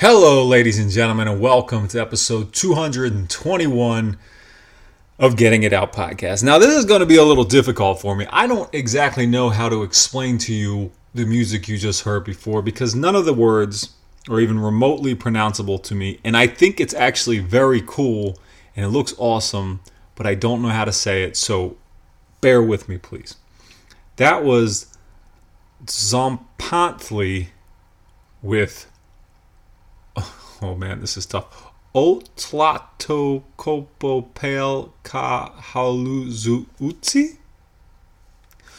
Hello, ladies and gentlemen, and welcome to episode 221 of Getting It Out podcast. Now, this is going to be a little difficult for me. I don't exactly know how to explain to you the music you just heard before because none of the words are even remotely pronounceable to me, and I think it's actually very cool and it looks awesome, but I don't know how to say it, so bear with me, please. That was Tzompantli with oh man, this is tough. Otlatokopopel kahaluzuutsi?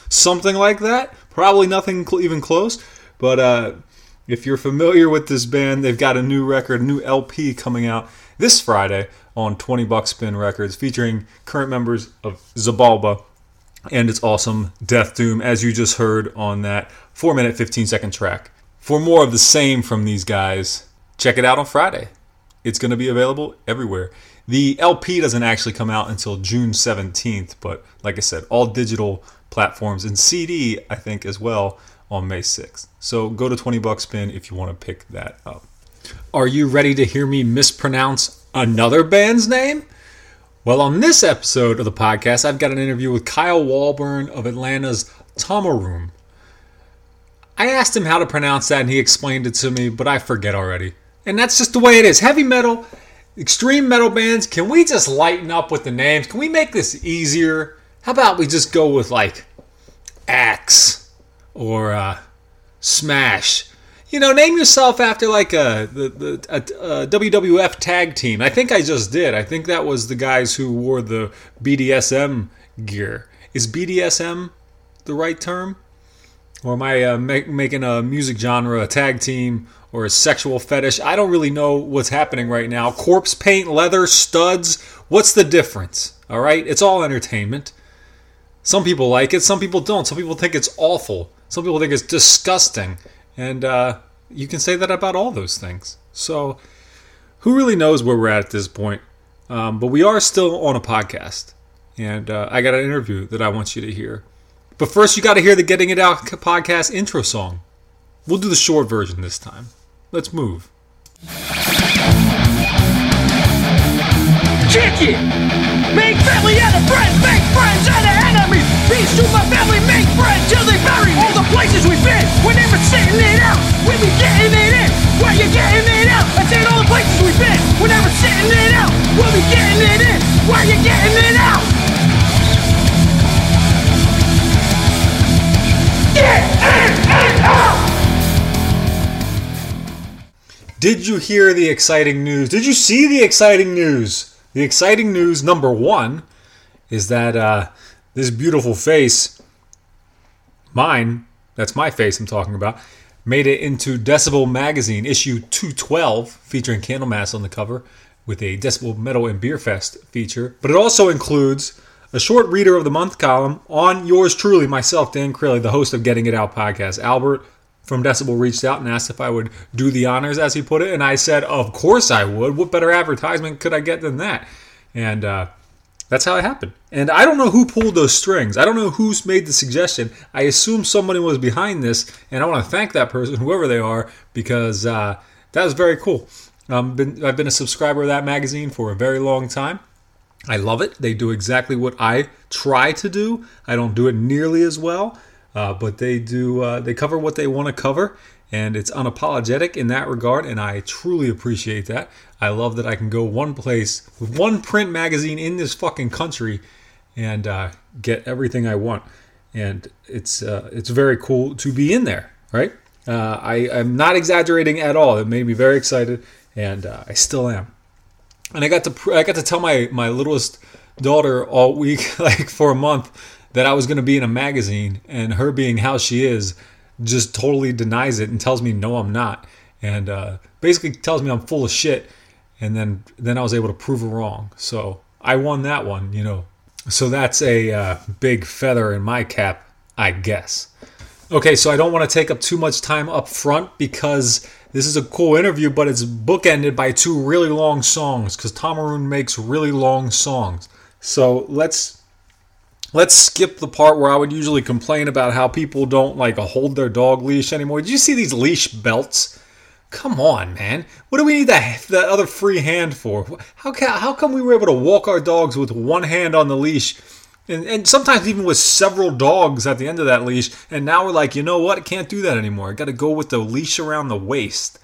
Something like that. Probably nothing even close. But uh, if you're familiar with this band, they've got a new record, a new LP coming out this Friday on 20 Buck Spin Records featuring current members of Xibalba and its awesome Death Doom, as you just heard on that 4 minute 15 second track. For more of the same from these guys, check it out on Friday. It's going to be available everywhere. The LP doesn't actually come out until June 17th, but like I said, all digital platforms and CD, I think, as well on May 6th. So go to 20 Buck Spin if you want to pick that up. Are you ready to hear me mispronounce another band's name? Well, on this episode of the podcast, I've got an interview with Kyle Walburn of Atlanta's Tomarum. I asked him how to pronounce that and he explained it to me, but I forget already. And that's just the way it is. Heavy metal, extreme metal bands, can we just lighten up with the names? Can we make this easier? How about we just go with like Axe or uh, Smash? You know, name yourself after like a, the, the, a, a WWF tag team. I think I just did. I think that was the guys who wore the BDSM gear. Is BDSM the right term? Or am I uh, make, making a music genre a tag team or a sexual fetish. I don't really know what's happening right now. Corpse paint, leather, studs. What's the difference? All right? It's all entertainment. Some people like it, some people don't. Some people think it's awful. Some people think it's disgusting. And uh, you can say that about all those things. So, who really knows where we're at at this point? Um, but we are still on a podcast. And uh, I got an interview that I want you to hear. But first, you got to hear the Getting It Out podcast intro song. We'll do the short version this time. Let's move. Chicken! Make family out of friends, make friends out of enemies. Peace to my family, make friends till they bury all the places we've been. We're never sitting it out, we be getting it in. Where you getting it out? I said all the places we've been. We're never sitting it out, we'll be getting it in. Where you getting it out? Get it out! Did you hear the exciting news? Did you see the exciting news? The exciting news number one is that uh, this beautiful face, mine, that's my face I'm talking about, made it into Decibel Magazine, issue 212, featuring Candlemass on the cover with a Decibel Metal and Beer Fest feature. But it also includes a short Reader of the Month column on yours truly, myself, Dan Crilly, the host of Getting It Out podcast. Albert from Decibel reached out and asked if I would do the honors, as he put it, and I said, "Of course I would. What better advertisement could I get than that?" And uh, that's how it happened. And I don't know who pulled those strings. I don't know who's made the suggestion. I assume somebody was behind this, and I want to thank that person, whoever they are, because uh, that was very cool. Um, been, I've been a subscriber of that magazine for a very long time. I love it. They do exactly what I try to do. I don't do it nearly as well, uh, but they do. Uh, they cover what they want to cover, and it's unapologetic in that regard. And I truly appreciate that. I love that I can go one place with one print magazine in this fucking country and uh, get everything I want. And it's uh, it's very cool to be in there, right? Uh, I am not exaggerating at all. It made me very excited, and uh, I still am. And I got to I got to tell my my littlest daughter all week, like for a month, that I was going to be in a magazine, and her being how she is, just totally denies it and tells me no, I'm not, and uh, basically tells me I'm full of shit. And then then I was able to prove her wrong. So I won that one, you know. So that's a uh, big feather in my cap, I guess. Okay, so I don't want to take up too much time up front because this is a cool interview, but it's bookended by two really long songs because Tomarum makes really long songs. So let's let's skip the part where I would usually complain about how people don't like hold their dog leash anymore. Did you see these leash belts Come on, man. What do we need that, that other free hand for? How, how come we were able to walk our dogs with one hand on the leash and, and sometimes even with several dogs at the end of that leash. And now we're like, you know what? I can't do that anymore. I got to go with the leash around the waist.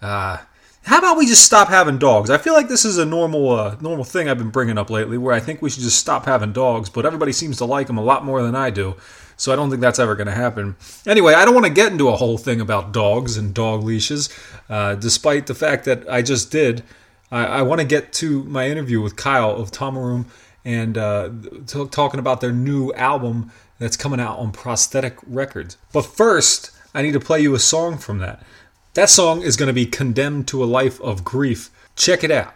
Uh, how about we just stop having dogs? I feel like this is a normal uh, normal thing I've been bringing up lately, where I think we should just stop having dogs. But everybody seems to like them a lot more than I do, so I don't think that's ever going to happen. Anyway, I don't want to get into a whole thing about dogs and dog leashes, uh, despite the fact that I just did. I, I want to get to my interview with Kyle of Tomarum and uh, t- talking about their new album that's coming out on Prosthetic Records. But first, I need to play you a song from that. That song is going to be Condemned to a Life of Grief. Check it out.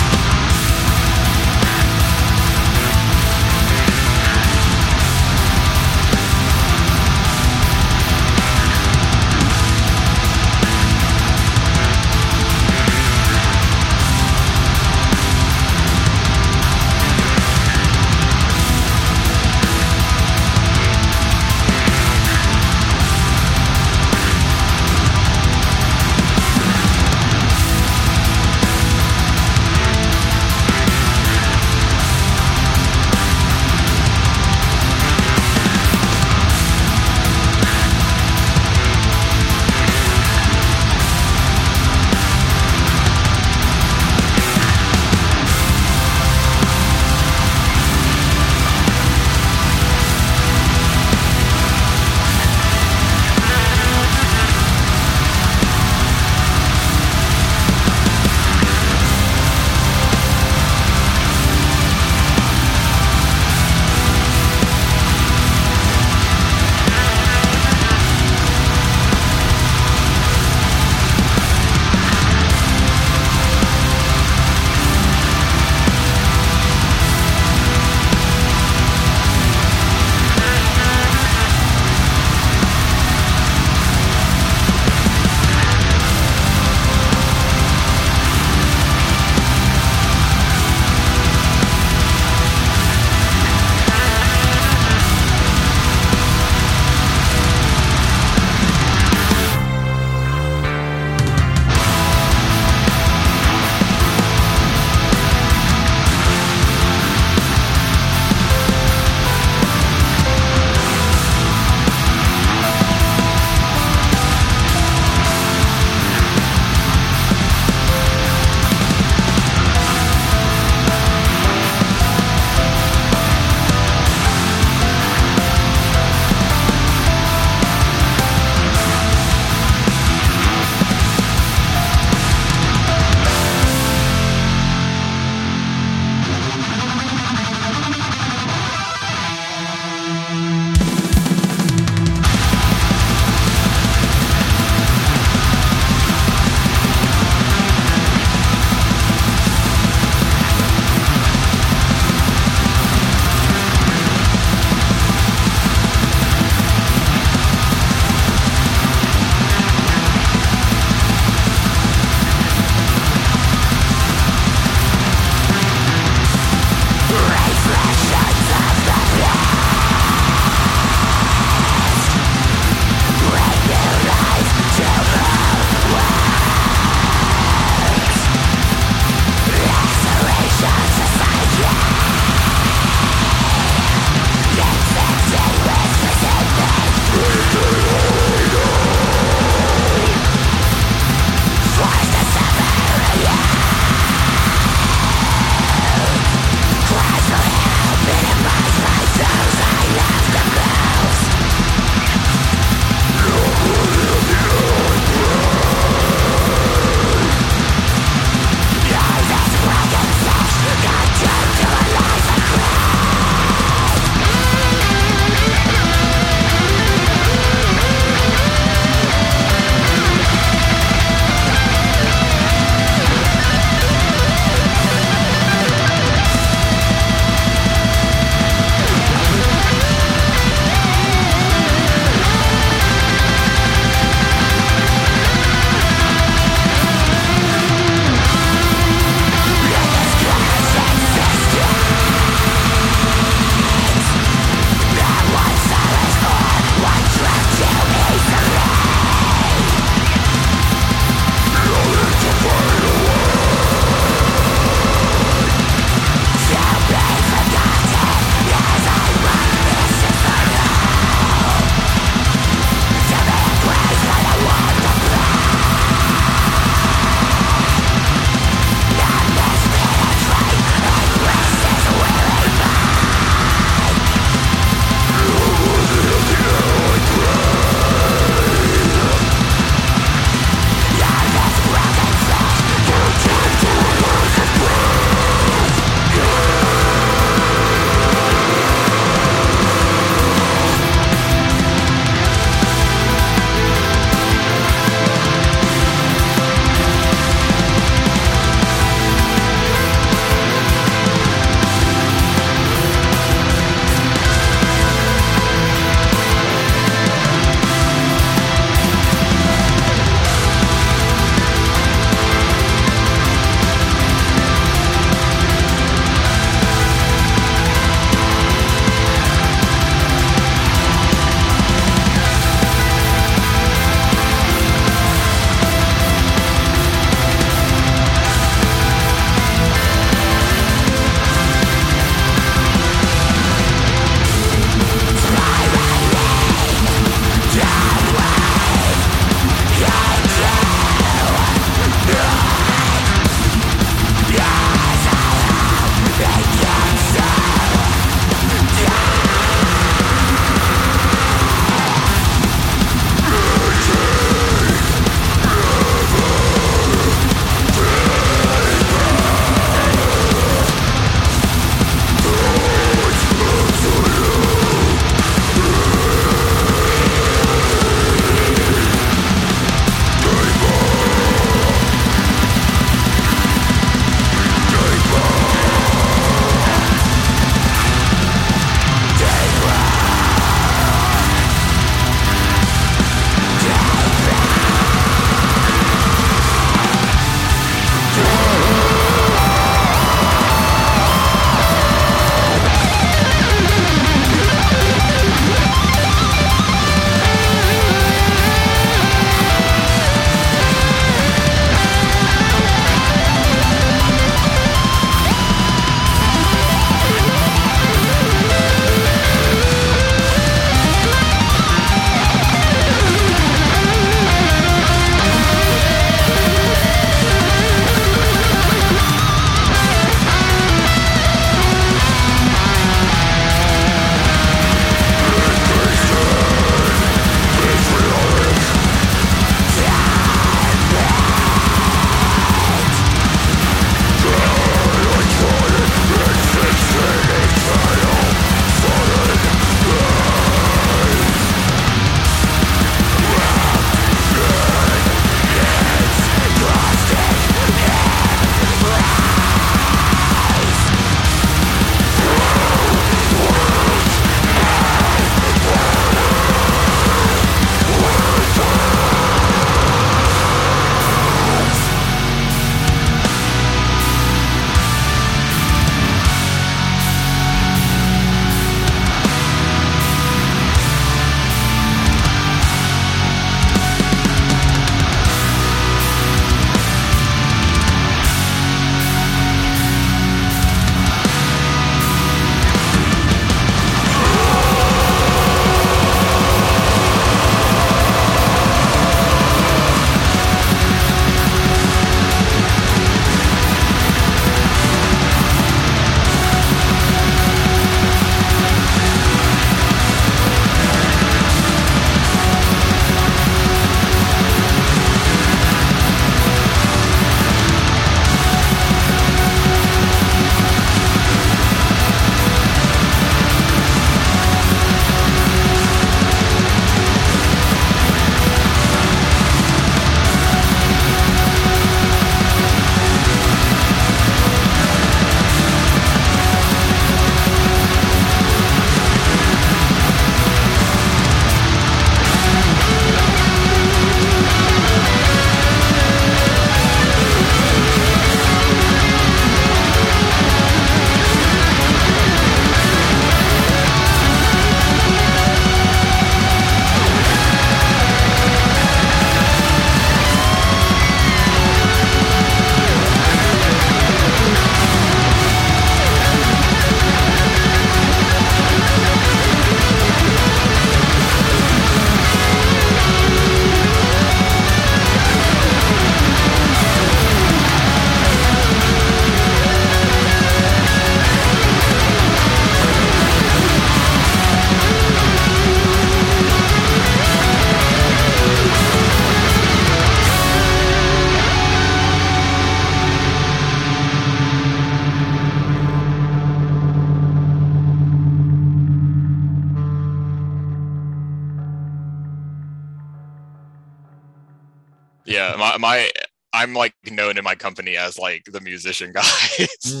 Company as like the musician guy. so,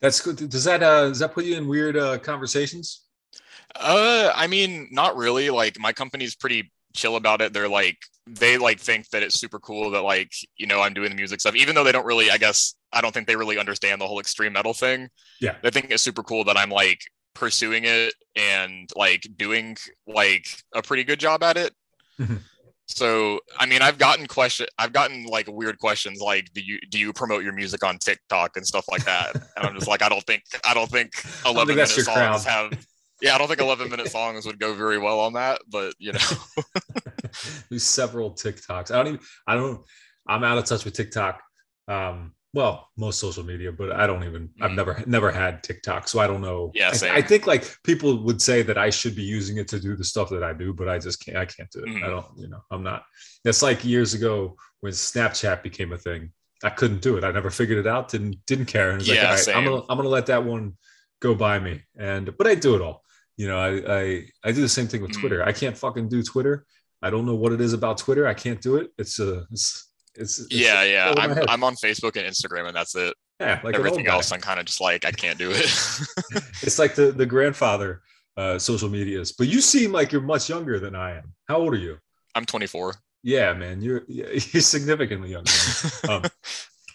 That's good. Does that uh does that put you in weird uh conversations? uh, I mean, not really. Like my company's pretty chill about it. They're like they like think that it's super cool that like you know I'm doing the music stuff, even though they don't really. I guess I don't think they really understand the whole extreme metal thing. Yeah. they think it's super cool that I'm like pursuing it and like doing like a pretty good job at it. So I mean, I've gotten question, I've gotten like weird questions like, do you do you promote your music on TikTok and stuff like that? And I'm just like, I don't think I don't think don't 11 think minute songs crowd. have. Yeah, I don't think 11 minute songs would go very well on that, but you know, There's several TikToks. I don't even I don't I'm out of touch with TikTok. Um well, most social media, but I don't even I've Mhm. never never had TikTok, so I don't know. Yeah, I. I think like people would say that I should be using it to do the stuff that I do, but I just can't I can't do it. Mhm. I don't, you know, I'm not. That's like years ago when Snapchat became a thing. I couldn't do it. I never figured it out. Didn't didn't care. And was like, Yeah, all right, I'm gonna I'm gonna let that one go by me. And but I do it all. You know, I I, I do the same thing with Mhm. Twitter. I can't fucking do Twitter. I don't know what it is about Twitter. I can't do it. It's a it's it's, it's yeah, yeah. I'm. I'm on Facebook and Instagram, and that's it. yeah, like Everything else, I'm kind of just like I can't do it. It's like the the grandfather uh, social medias. But you seem like you're much younger than I am. How old are you? I'm 24. Yeah, man, you're you're significantly younger, um,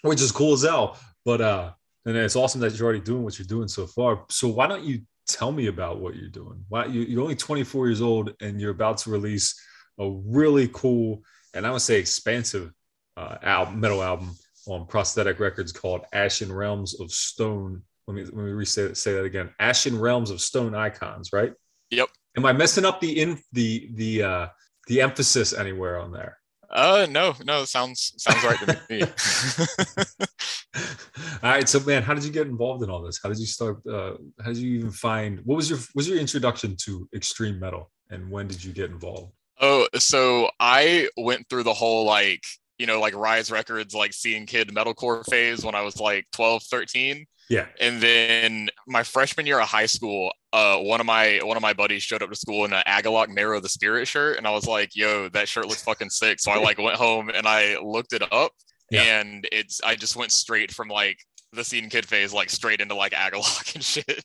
which is cool as hell. But uh, and it's awesome that you're already doing what you're doing so far. So why don't you tell me about what you're doing? Why you, you're only 24 years old and you're about to release a really cool and I would say expansive uh, album, metal album on Prosthetic Records called Ashen Realms of Stone. Let me let me re-say say that again. Ashen Realms of Stone Icons, right? Yep. Am I messing up the in the the uh the emphasis anywhere on there? Uh, no, no, sounds sounds right to me. all right, so man, how did you get involved in all this? How did you start? Uh, how did you even find? What was your was your introduction to extreme metal, and when did you get involved? oh, so I went through the whole like you know like Rise Records like seeing kid metalcore phase when I was like 12, 13. Yeah, And then my freshman year of high school, uh, one of my one of my buddies showed up to school in an Agalloch Marrow the Spirit shirt, and I was like, "Yo, that shirt looks fucking sick." So I like went home and I looked it up, Yeah. and it's I just went straight from like the scene kid phase like straight into like Agalloch and shit.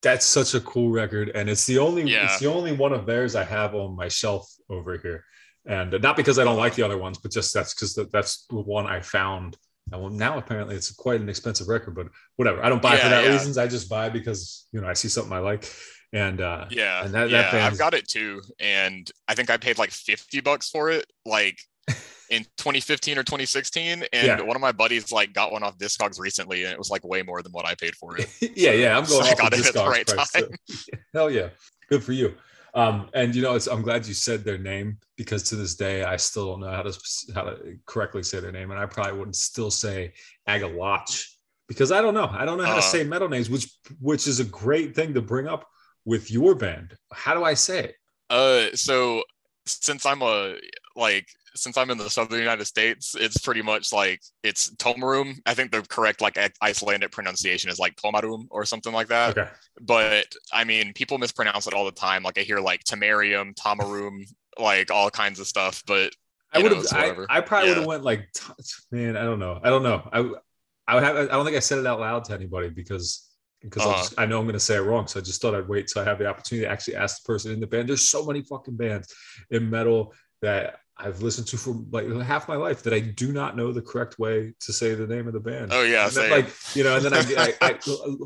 that's such a cool record, and it's the only Yeah. it's the only one of theirs I have on my shelf over here, and not because I don't like the other ones, but just that's because that's the one I found. And well, now apparently it's quite an expensive record, but whatever. I don't buy for that yeah. reasons. I just buy because you know I see something I like, and uh, Yeah, And that- that yeah, band- I've got it too, and I think I paid like fifty bucks for it, like in 2015 or 2016. And Yeah. one of my buddies like got one off Discogs recently, and it was like way more than what I paid for it. yeah, yeah, I'm So going I off got of it at the Discogs right price, time. too. Hell yeah, good for you. Um, and you know, it's, I'm glad you said their name because to this day I still don't know how to how to correctly say their name, and I probably wouldn't still say Agalach because I don't know. I don't know how to Uh. say metal names, which which is a great thing to bring up with your band. How do I say it? Uh, so since I'm a like since I'm in the southern United States, it's pretty much like it's Tomarum. I think the correct like Icelandic pronunciation is like Tomarum or something like that. Okay, But I mean, people mispronounce it all the time. Like I hear like Tamarium, Tomarum, like all kinds of stuff. But I would have. I. I probably would have went like, t- man, I don't know. I don't know. I I would have. I don't think I said it out loud to anybody because because I'll Uh-huh. just- I know I'm going to say it wrong. So I just thought I'd wait till I have the opportunity to actually ask the person in the band. There's so many fucking bands in metal that I've listened to for like half my life that I do not know the correct way to say the name of the band. oh yeah, then, like you know, and then I, I, I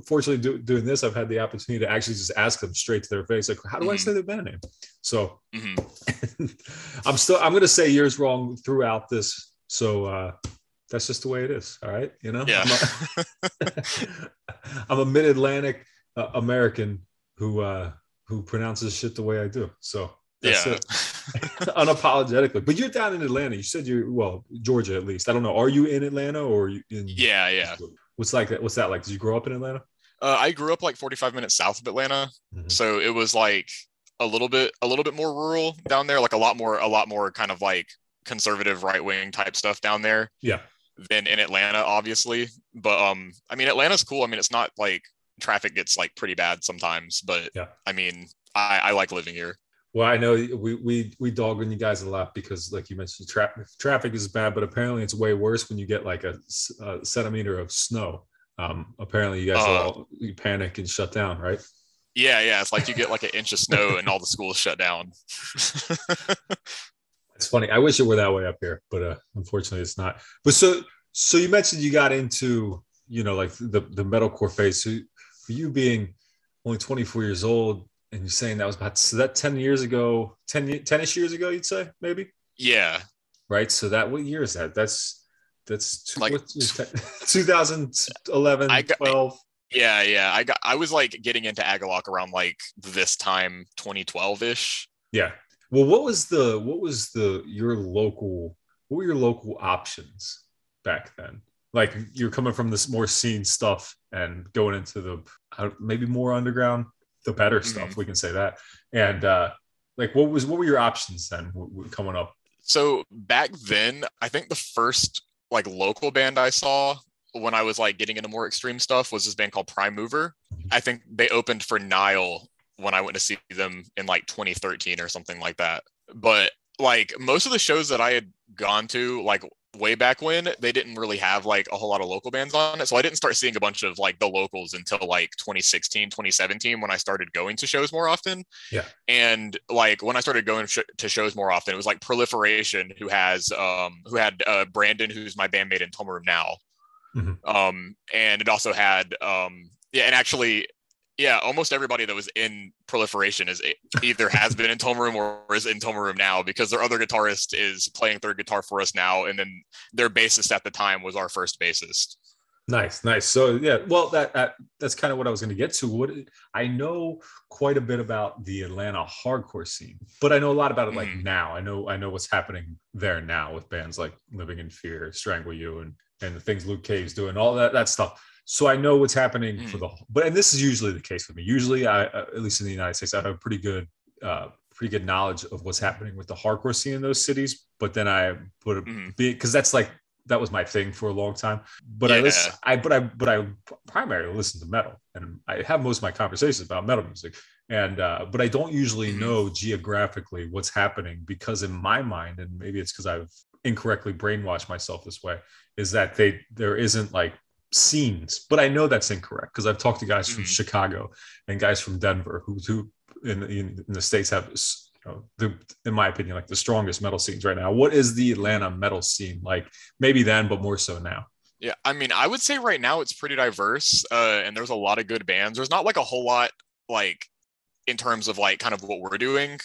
fortunately do, doing this, I've had the opportunity to actually just ask them straight to their face, like, how do I Mhm. say the band name? So Mhm. I'm still I'm gonna say yours wrong throughout this. So uh that's just the way it is. All right. You know? Yeah. I'm a, I'm a mid-Atlantic uh, American who uh who pronounces shit the way I do. So that's yeah. it. Unapologetically. But you're down in Atlanta. You said you're well, Georgia at least. I don't know. Are you in Atlanta or you in yeah, yeah. What's like that? What's that like? Did you grow up in Atlanta? Uh, I grew up like 45 minutes south of Atlanta, Mhm. so it was like a little bit a little bit more rural down there, like a lot more a lot more kind of like conservative right wing type stuff down there Yeah. than in Atlanta, obviously. But um, I mean, Atlanta's cool. I mean, it's not like traffic gets like pretty bad sometimes, but Yeah. I mean, I, I like living here. Well, I know we we we dog on you guys a lot because, like you mentioned, traffic traffic is bad, but apparently it's way worse when you get like a centimeter of snow. Um, apparently, you guys Uh. all you panic and shut down, right? Yeah, yeah. It's like you get like an inch of snow and all the schools shut down. It's funny. I wish it were that way up here, but uh, unfortunately, it's not. But so so you mentioned you got into you know like the the metalcore phase. So for you being only 24 years old, and you're saying that was about so that 10 years ago, 10 ye- 10ish years ago, you'd say maybe. yeah. right? So that what year is that? That's that's two, Like- what is that? 2011, I got- 12. Yeah, yeah. I got I was like getting into Agalloch around like this time 2012-ish. Yeah. Well, what was the what was the your local what were your local options back then? Like you're coming from this more scene stuff and going into the uh, maybe more underground, the better stuff. We can say that. And uh like what was what were your options then w- w- coming up? So back then, I think the first like local band I saw when I was like getting into more extreme stuff was this band called Prime Mover. I think they opened for Nile when I went to see them in like 2013 or something like that. But like most of the shows that I had gone to, like way back when, they didn't really have like a whole lot of local bands on it. So I didn't start seeing a bunch of like the locals until like 2016, 2017 when I started going to shows more often. Yeah. And like when I started going sh- to shows more often, it was like Proliferation who has um who had uh Brandon who's my bandmate in Tomarum now. Mhm. Um and it also had um yeah and actually yeah, almost everybody that was in Proliferation is either has been in Tomarum or is in Tomarum now because their other guitarist is playing third guitar for us now, and then their bassist at the time was our first bassist. Nice, nice. So yeah, well, that, that that's kind of what I was going to get to. What I know quite a bit about the Atlanta hardcore scene, but I know a lot about it like Mhm. now. I know I know what's happening there now with bands like Living in Fear, Strangle You, and and the things Luke Cave's doing, all that that stuff. So I know what's happening for the. But and this is usually the case with me. Usually, I uh, at least in the United States, I have a pretty good. Uh, pretty good knowledge of what's happening with the hardcore scene in those cities but then i put a Mhm. because that's like that was my thing for a long time but I listen, I but I but I primarily listen to metal, and I have most of my conversations about metal music. And uh, but I don't usually Mhm. know geographically what's happening because in my mind, and maybe it's because I've incorrectly brainwashed myself this way, is that they there isn't like scenes. But I know that's incorrect because I've talked to guys from Mhm. Chicago and guys from Denver who who in, in, in the states have you know the in my opinion like the strongest metal scenes right now. What is the Atlanta metal scene like? Maybe then, but more so now. Yeah, I mean, I would say right now it's pretty diverse, uh, and there's a lot of good bands. There's not like a whole lot like in terms of like kind of what we're doing.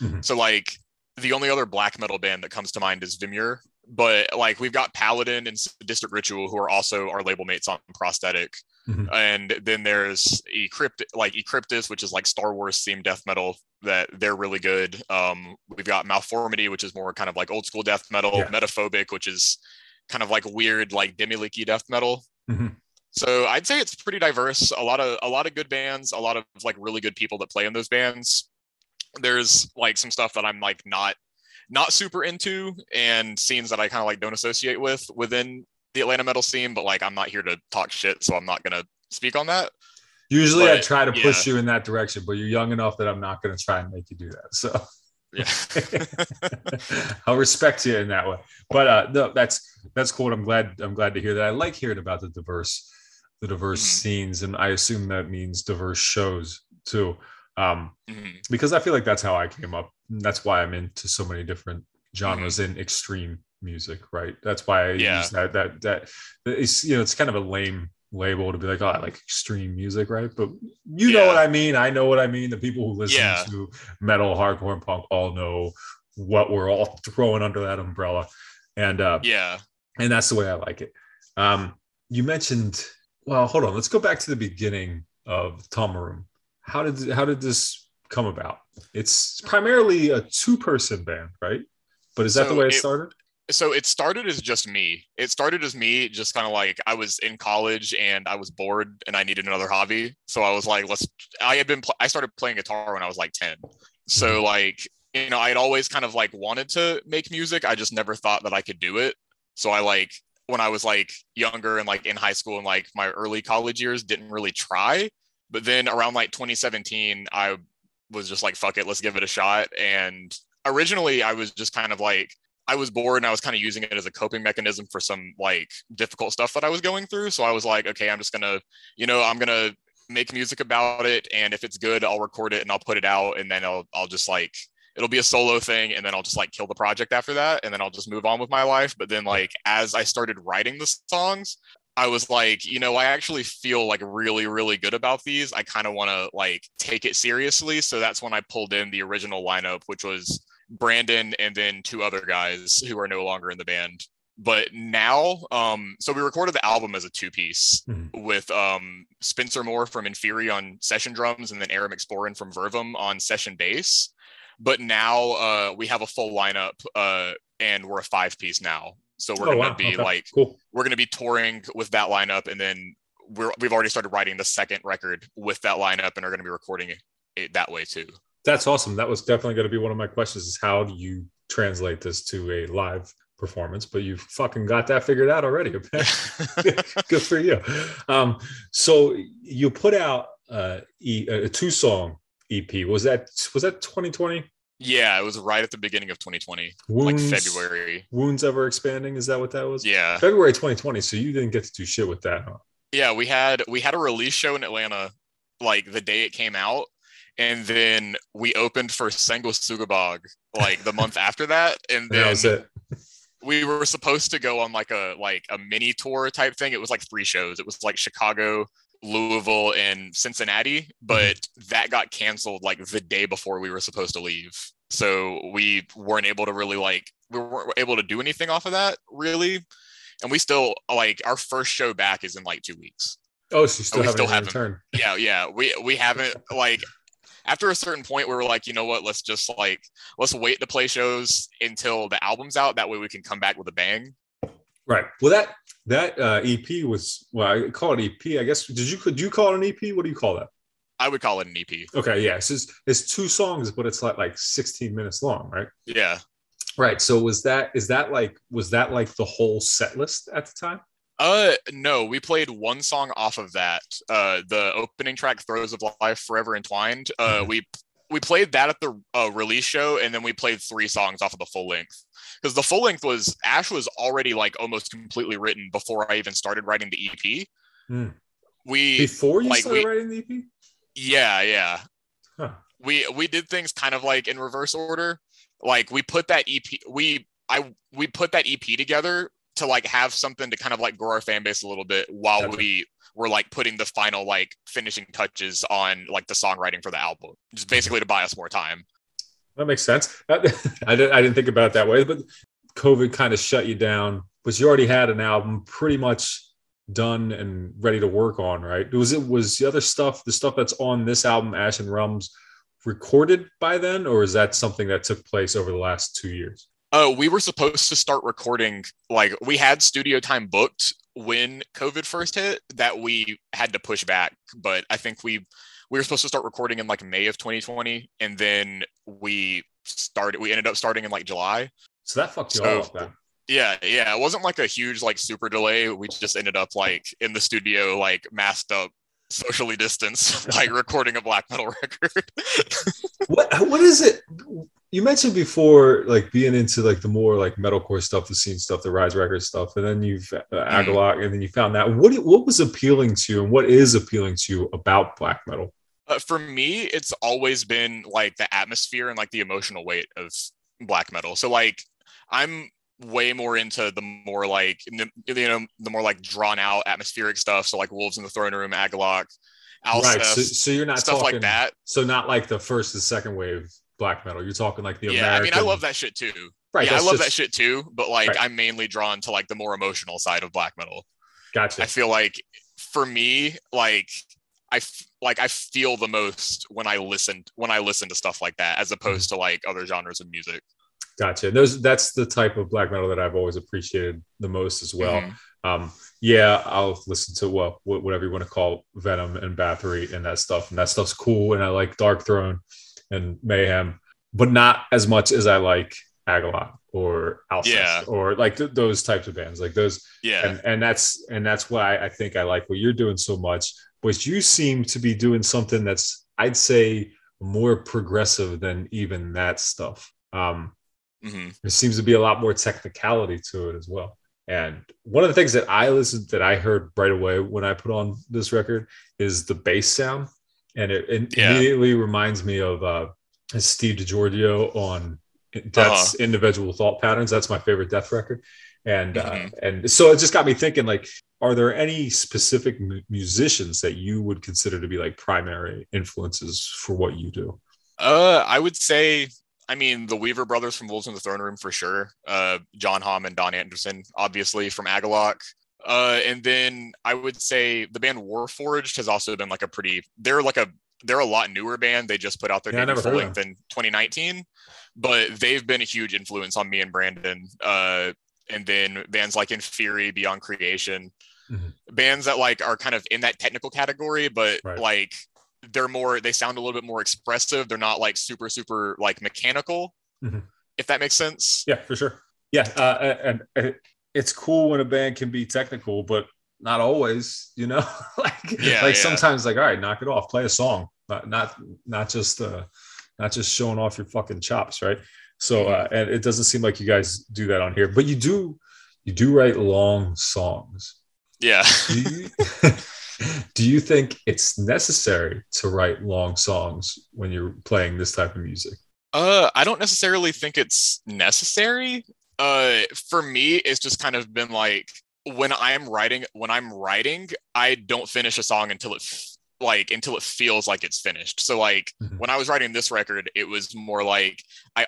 Mhm. So like the only other black metal band that comes to mind is Vimur, but like we've got Paladin and District Ritual who are also our label mates on Prosthetic, Mhm. and then there's Ecrypt like Ecryptus, which is like Star Wars themed death metal that they're really good. Um, we've got Malformity, which is more kind of like old school death metal, Yeah. Metaphobic, which is kind of like weird like Demilich-y death metal. Mhm. So I'd say it's pretty diverse. A lot of a lot of good bands, a lot of like really good people that play in those bands. There's like some stuff that I'm like not not super into and scenes that I kind of like don't associate with within the Atlanta metal scene, but like I'm not here to talk shit, so I'm not gonna speak on that. Usually I try to push yeah. you in that direction, but you're young enough that I'm not going to try and make you do that. So Yeah. I'll respect you in that way. But uh, no, that's that's cool. I'm glad I'm glad to hear that. I like hearing about the diverse the diverse Mhm. scenes, and I assume that means diverse shows too. Um, Mhm. because I feel like that's how I came up. That's why I'm into so many different genres in extreme music, right? That's why I Yeah. use that that that it's you know it's kind of a lame label to be like, oh, I like extreme music, right? But you know what I mean. I know what I mean. The people who listen Yeah. to metal, hardcore, and punk all know what we're all throwing under that umbrella. And uh Yeah. and that's the way I like it. Um, you mentioned, well, hold on, let's go back to the beginning of Tomarum. How did how did this come about? It's primarily a two person band, right? But is that the way it it- started? so it started as just me. It started as me, just kind of like I was in college and I was bored and I needed another hobby. So I was like, let's. I had been. Pl- I started playing guitar when I was like ten. So mm-hmm. like you know, I had always kind of like wanted to make music. I just never thought that I could do it. So I like when I was like younger and like in high school and like my early college years didn't really try. But then around like 2017, I was just like, fuck it, let's give it a shot. And originally, I was just kind of like, I was bored and I was kind of using it as a coping mechanism for some like difficult stuff that I was going through. So I was like, okay, I'm just gonna, you know, I'm gonna make music about it, and if it's good, I'll record it and I'll put it out, and then I'll I'll just like it'll be a solo thing and then I'll just like kill the project after that and then I'll just move on with my life. But then like as I started writing the songs, I was like, you know, I actually feel like really, really good about these. I kind of want to like take it seriously. So that's when I pulled in the original lineup, which was Brandon and then two other guys who are no longer in the band. But now, um, so we recorded the album as a two piece Mhm. with um, Spencer Moore from Inferi on session drums and then Aaron McSporin from Vervum on session bass. But now uh, we have a full lineup uh, and we're a five piece now. So we're Oh, going to wow. be Okay. like, cool. we're going to be touring with that lineup and then we're, we've already started writing the second record with that lineup and are going to be recording it, that way too. That's awesome. That was definitely going to be one of my questions: is how do you translate this to a live performance? But you fucking got that figured out already. Good for you. Um, so you put out uh, e, a two song EP. Was that was that 2020? Yeah, it was right at the beginning of 2020, Wounds, like February. Wounds ever expanding? Is that what that was? Yeah. February 2020. So you didn't get to do shit with that. Huh? Yeah, we had we had a release show in Atlanta like the day it came out. And then we opened for Sengo Sugabog like the month after that. And And that then we were supposed to go on like a like a mini tour type thing. It was like three shows. It was like Chicago, Louisville, and Cincinnati, mm-hmm. but that got canceled like the day before we were supposed to leave. So we weren't able to really like we weren't able to do anything off of that really. And we still like our first show back is in like two weeks. Oh, so still we haven't still haven't. Yeah, yeah. We we haven't like after a certain point we were like, you know what, let's just like let's wait to play shows until the album's out. That way we can come back with a bang. Right. Well, that that uh, EP was well, I call it EP. I guess did you could you call it an EP? What do you call that? I would call it an EP. Okay, yeah. It's just it's two songs, but it's like like 16 minutes long, right? Yeah. Right. So was that is that like was that like the whole set list at the time? Uh no, we played one song off of that. Uh the opening track Throws of Life Forever Entwined. Uh Mhm. we we played that at the uh, release show and then we played three songs off of the full length. Cuz the full length was Ash was already like almost completely written before I even started writing the EP. Hmm. We Before you like, started we- writing the EP? yeah, yeah. Huh. We we did things kind of like in reverse order. Like we put that EP we I we put that EP together to like have something to kind of like grow our fan base a little bit while Gotcha. we were like putting the final like finishing touches on like the songwriting for the album. Just basically to buy us more time. That makes sense. I didn't I didn't think about it that way, but COVID kind of shut you down. But you already had an album pretty much done and ready to work on, right? Was it was the other stuff, the stuff that's on this album, Ash and Realms, recorded by then, or is that something that took place over the last two years? Uh, we were supposed to start recording, like, we had studio time booked when COVID first hit that we had to push back. But I think we we were supposed to start recording in like May of 2020, and then we started. We ended up starting in like July. So that fucked you So- up then. Yeah, yeah. It wasn't like a huge like super delay. We just ended up like in the studio, like masked up, socially distanced, like recording a black metal record. what what is it you mentioned before like being into like the more like metalcore stuff the scene stuff the rise record stuff and then you've uh, Agalloch, and then you found that what what was appealing to you and what is appealing to you about black metal Uh, for me, it's always been like the atmosphere and like the emotional weight of black metal. So like I'm way more into the more like you know the more like drawn out atmospheric stuff. So like Wolves in the Throne Room, Agalloch, Alcest, right so, so you're not stuff talking like that. so not like the first and second wave black metal you're talking like the Yeah, American I mean I love that shit too. right yeah, I love just- that shit too. But like Right. I'm mainly drawn to like the more emotional side of black metal. gotcha I feel like for me, like I f- like I feel the most when I listen when I listen to stuff like that, as opposed to like other genres of music. gotcha those that's the type of black metal that i've always appreciated the most as well Mhm. um yeah i'll listen to well whatever you want to call venom and bathory and that stuff and that stuff's cool and i like darkthrone and mayhem but not as much as i like Agalloch or Alcest Yeah. or like th- those types of bands like those Yeah. and and that's and that's why i think i like what you're doing so much but you seem to be doing something that's i'd say more progressive than even that stuff. Um, hmm there seems to be a lot more technicality to it as well. And one of the things that I listened that I heard right away when I put on this record is the bass sound, and it, it Yeah. immediately reminds me of uh, Steve DiGiorgio on Death's Uh-huh. individual thought patterns. That's my favorite Death record, and uh, Mhm. and so it just got me thinking like. Are there any specific mu- musicians that you would consider to be like primary influences for what you do? Uh, I would say, I mean, the Weaver brothers from Wolves in the Throne Room for sure. Uh, John Haughm and Don Anderson, obviously from Agalloch. Uh, and then I would say the band Warforged has also been like a pretty. They're like a. They're a lot newer band. They just put out their Yeah, I debut never full length in 2019, but they've been a huge influence on me and Brandon. Uh, and then bands like In Inferi, Beyond Creation, Mhm. bands that like are kind of in that technical category, but Right. like they're more they sound a little bit more expressive they're not like super super like mechanical Mhm. if that makes sense Yeah, for sure. Yeah, uh, and, and it's cool when a band can be technical, but not always. You know, like Yeah, like yeah. sometimes like all right, knock it off, play a song, not not not just uh, not just showing off your fucking chops, right? So uh, Mm-hmm. and it doesn't seem like you guys do that on here, but you do you do write long songs. yeah Do you, do you think it's necessary to write long songs when you're playing this type of music? uh i don't necessarily think it's necessary uh for me it's just kind of been like when i'm writing when i'm writing i don't finish a song until it f- like until it feels like it's finished so like Mhm. when i was writing this record it was more like i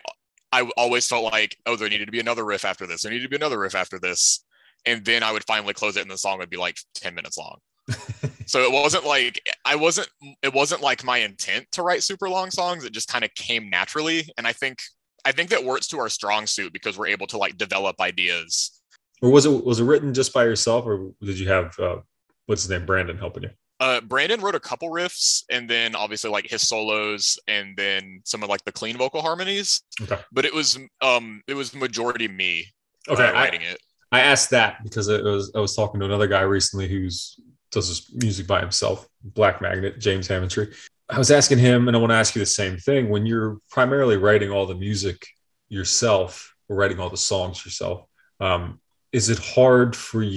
i always felt like oh there needed to be another riff after this. There needed to be another riff after this. And then i would finally close it and the song would be like 10 minutes long. So it wasn't like i wasn't it wasn't like my intent to write super long songs. It just kind of came naturally. And i think i think that works to our strong suit because we're able to like develop ideas. Or was it was it written just by yourself, or did you have uh, what's his name, Brandon, helping you? Uh brandon wrote a couple riffs and then obviously like his solos and then some of like the clean vocal harmonies Okay. but it was um it was majority me Okay, uh, I, writing it I asked that because it was I was talking to another guy recently who's does his music by himself, Black Magnet, James Hammontree. I was asking him, and I want to ask you the same thing. When you're primarily writing all the music yourself, or writing all the songs yourself, um, is it hard for you?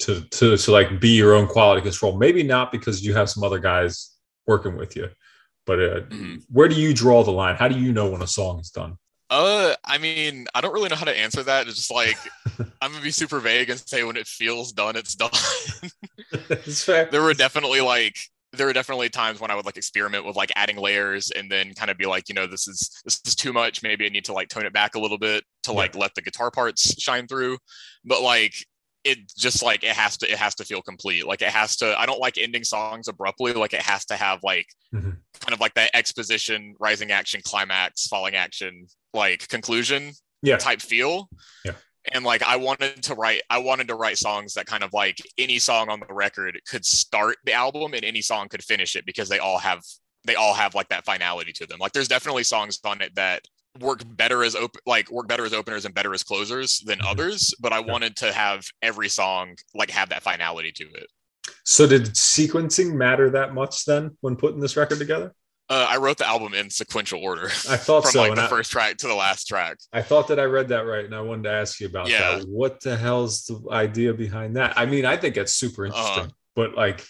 to to to like be your own quality control maybe not because you have some other guys working with you but uh, Mhm. where do you draw the line how do you know when a song is done Uh, I mean, I don't really know how to answer that. It's just like I'm gonna be super vague and say when it feels done, it's done. it's fair there were definitely like there were definitely times when I would like experiment with like adding layers and then kind of be like, you know, this is this is too much. Maybe I need to like tone it back a little bit to like let the guitar parts shine through. But like it just like it has to it has to feel complete. Like it has to. I don't like ending songs abruptly. Like it has to have like Mhm. kind of like that exposition, rising action, climax, falling action, like conclusion yeah type feel. Yeah. And like I wanted to write I wanted to write songs that kind of like any song on the record could start the album and any song could finish it because they all have they all have like that finality to them. Like there's definitely songs on it that work better as op- like work better as openers and better as closers than Mhm. others, but I wanted to have every song like have that finality to it. so did sequencing matter that much then when putting this record together Uh, I wrote the album in sequential order. I thought from so, like the I- first track to the last track. I thought that I read that right, and I wanted to ask you about Yeah. that. What the hell's the idea behind that? I mean, I think that's super interesting, Uh-huh. but like,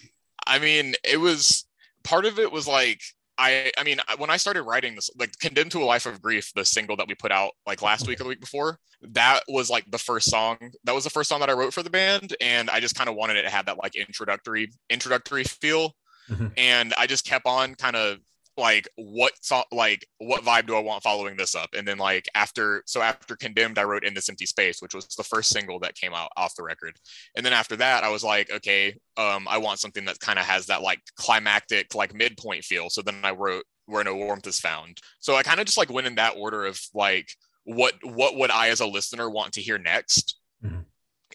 I mean, it was part of it was like I I mean, when I started writing this, like "Condemned to a Life of Grief," the single that we put out like last week or the week before, that was like the first song. That was the first song that I wrote for the band, and I just kind of wanted it to have that like introductory introductory feel, Mhm. and I just kept on kind of like what like what vibe do i want following this up? And then like after so after condemned i wrote in this empty space which was the first single that came out off the record. And then after that i was like okay um i want something that kind of has that like climactic like midpoint feel. So then i wrote where no warmth is found. So i kind of just like went in that order of like what what would i as a listener want to hear next? Mhm.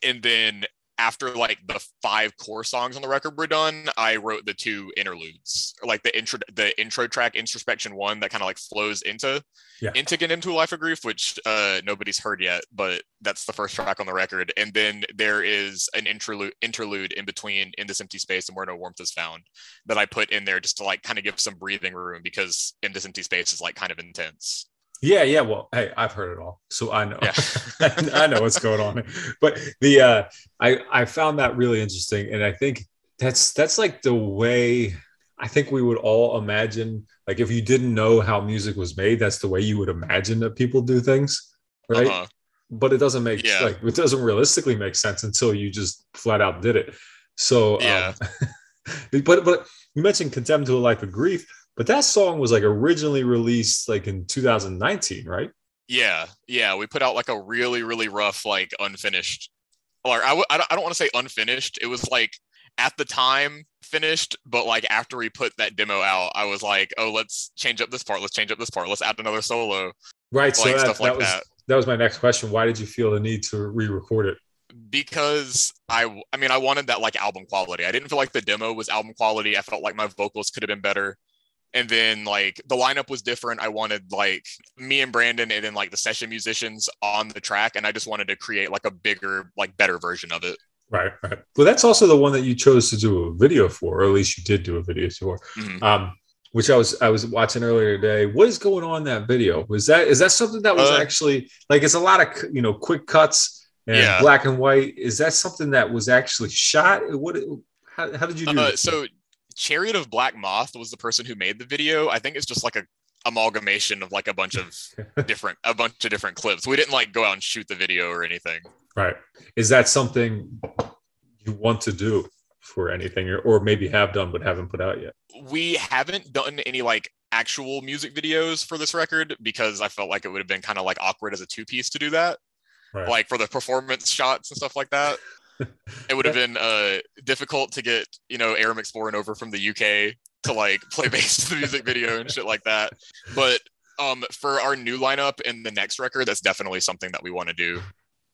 and then after like the five core songs on the record were done i wrote the two interludes like the intro the intro track introspection one that kind of like flows into Yeah. into get into a life of grief which uh nobody's heard yet but that's the first track on the record and then there is an interlude interlude in between in this empty space and where no warmth is found that i put in there just to like kind of give some breathing room because in this empty space is like kind of intense yeah, yeah. Well, hey, I've heard it all, so I know. Yeah. I know what's going on. But the uh, I I found that really interesting, and I think that's that's like the way I think we would all imagine. Like, if you didn't know how music was made, that's the way you would imagine that people do things, right? Uh-huh. but it doesn't make Yeah. like it doesn't realistically make sense until you just flat out did it. So Yeah. um, but but you mentioned Condemned to a Life of Grief, but that song was like originally released like in 2019, right? Yeah, yeah, we put out like a really, really rough, like unfinished, or I w- I don't, I don't want to say unfinished. It was like at the time finished, but like after we put that demo out, I was like, oh, let's change up this part, let's change up this part, let's add another solo, Right. So like that, stuff that like was that. that was my next question. Why did you feel the need to re-record it? because I, I mean, I wanted that like album quality. I didn't feel like the demo was album quality. I felt like my vocals could have been better. And then like the lineup was different. I wanted like me and Brandon and then like the session musicians on the track. And I just wanted to create like a bigger, like better version of it. Right, right. Well, that's also the one that you chose to do a video for, or at least you did do a video for. Mhm. Um, which I was I was watching earlier today. What is going on in that video? Was that is that something that was Uh, actually like it's a lot of you know quick cuts and Yeah. black and white. Is that something that was actually shot? What? How, how did you do? Uh, so Chariot of Black Moth was the person who made the video. I think it's just like a amalgamation of like a bunch of different a bunch of different clips. We didn't like go out and shoot the video or anything. right. Is that something you want to do for anything, or, or maybe have done but haven't put out yet? we haven't done any like actual music videos for this record because I felt like it would have been kind of like awkward as a two piece to do that. Right. Like for the performance shots and stuff like that. it would have been uh difficult to get, you know, Aram Exploring over from the UK to like play bass to the music video and shit like that. But um for our new lineup and the next record, that's definitely something that we want to do.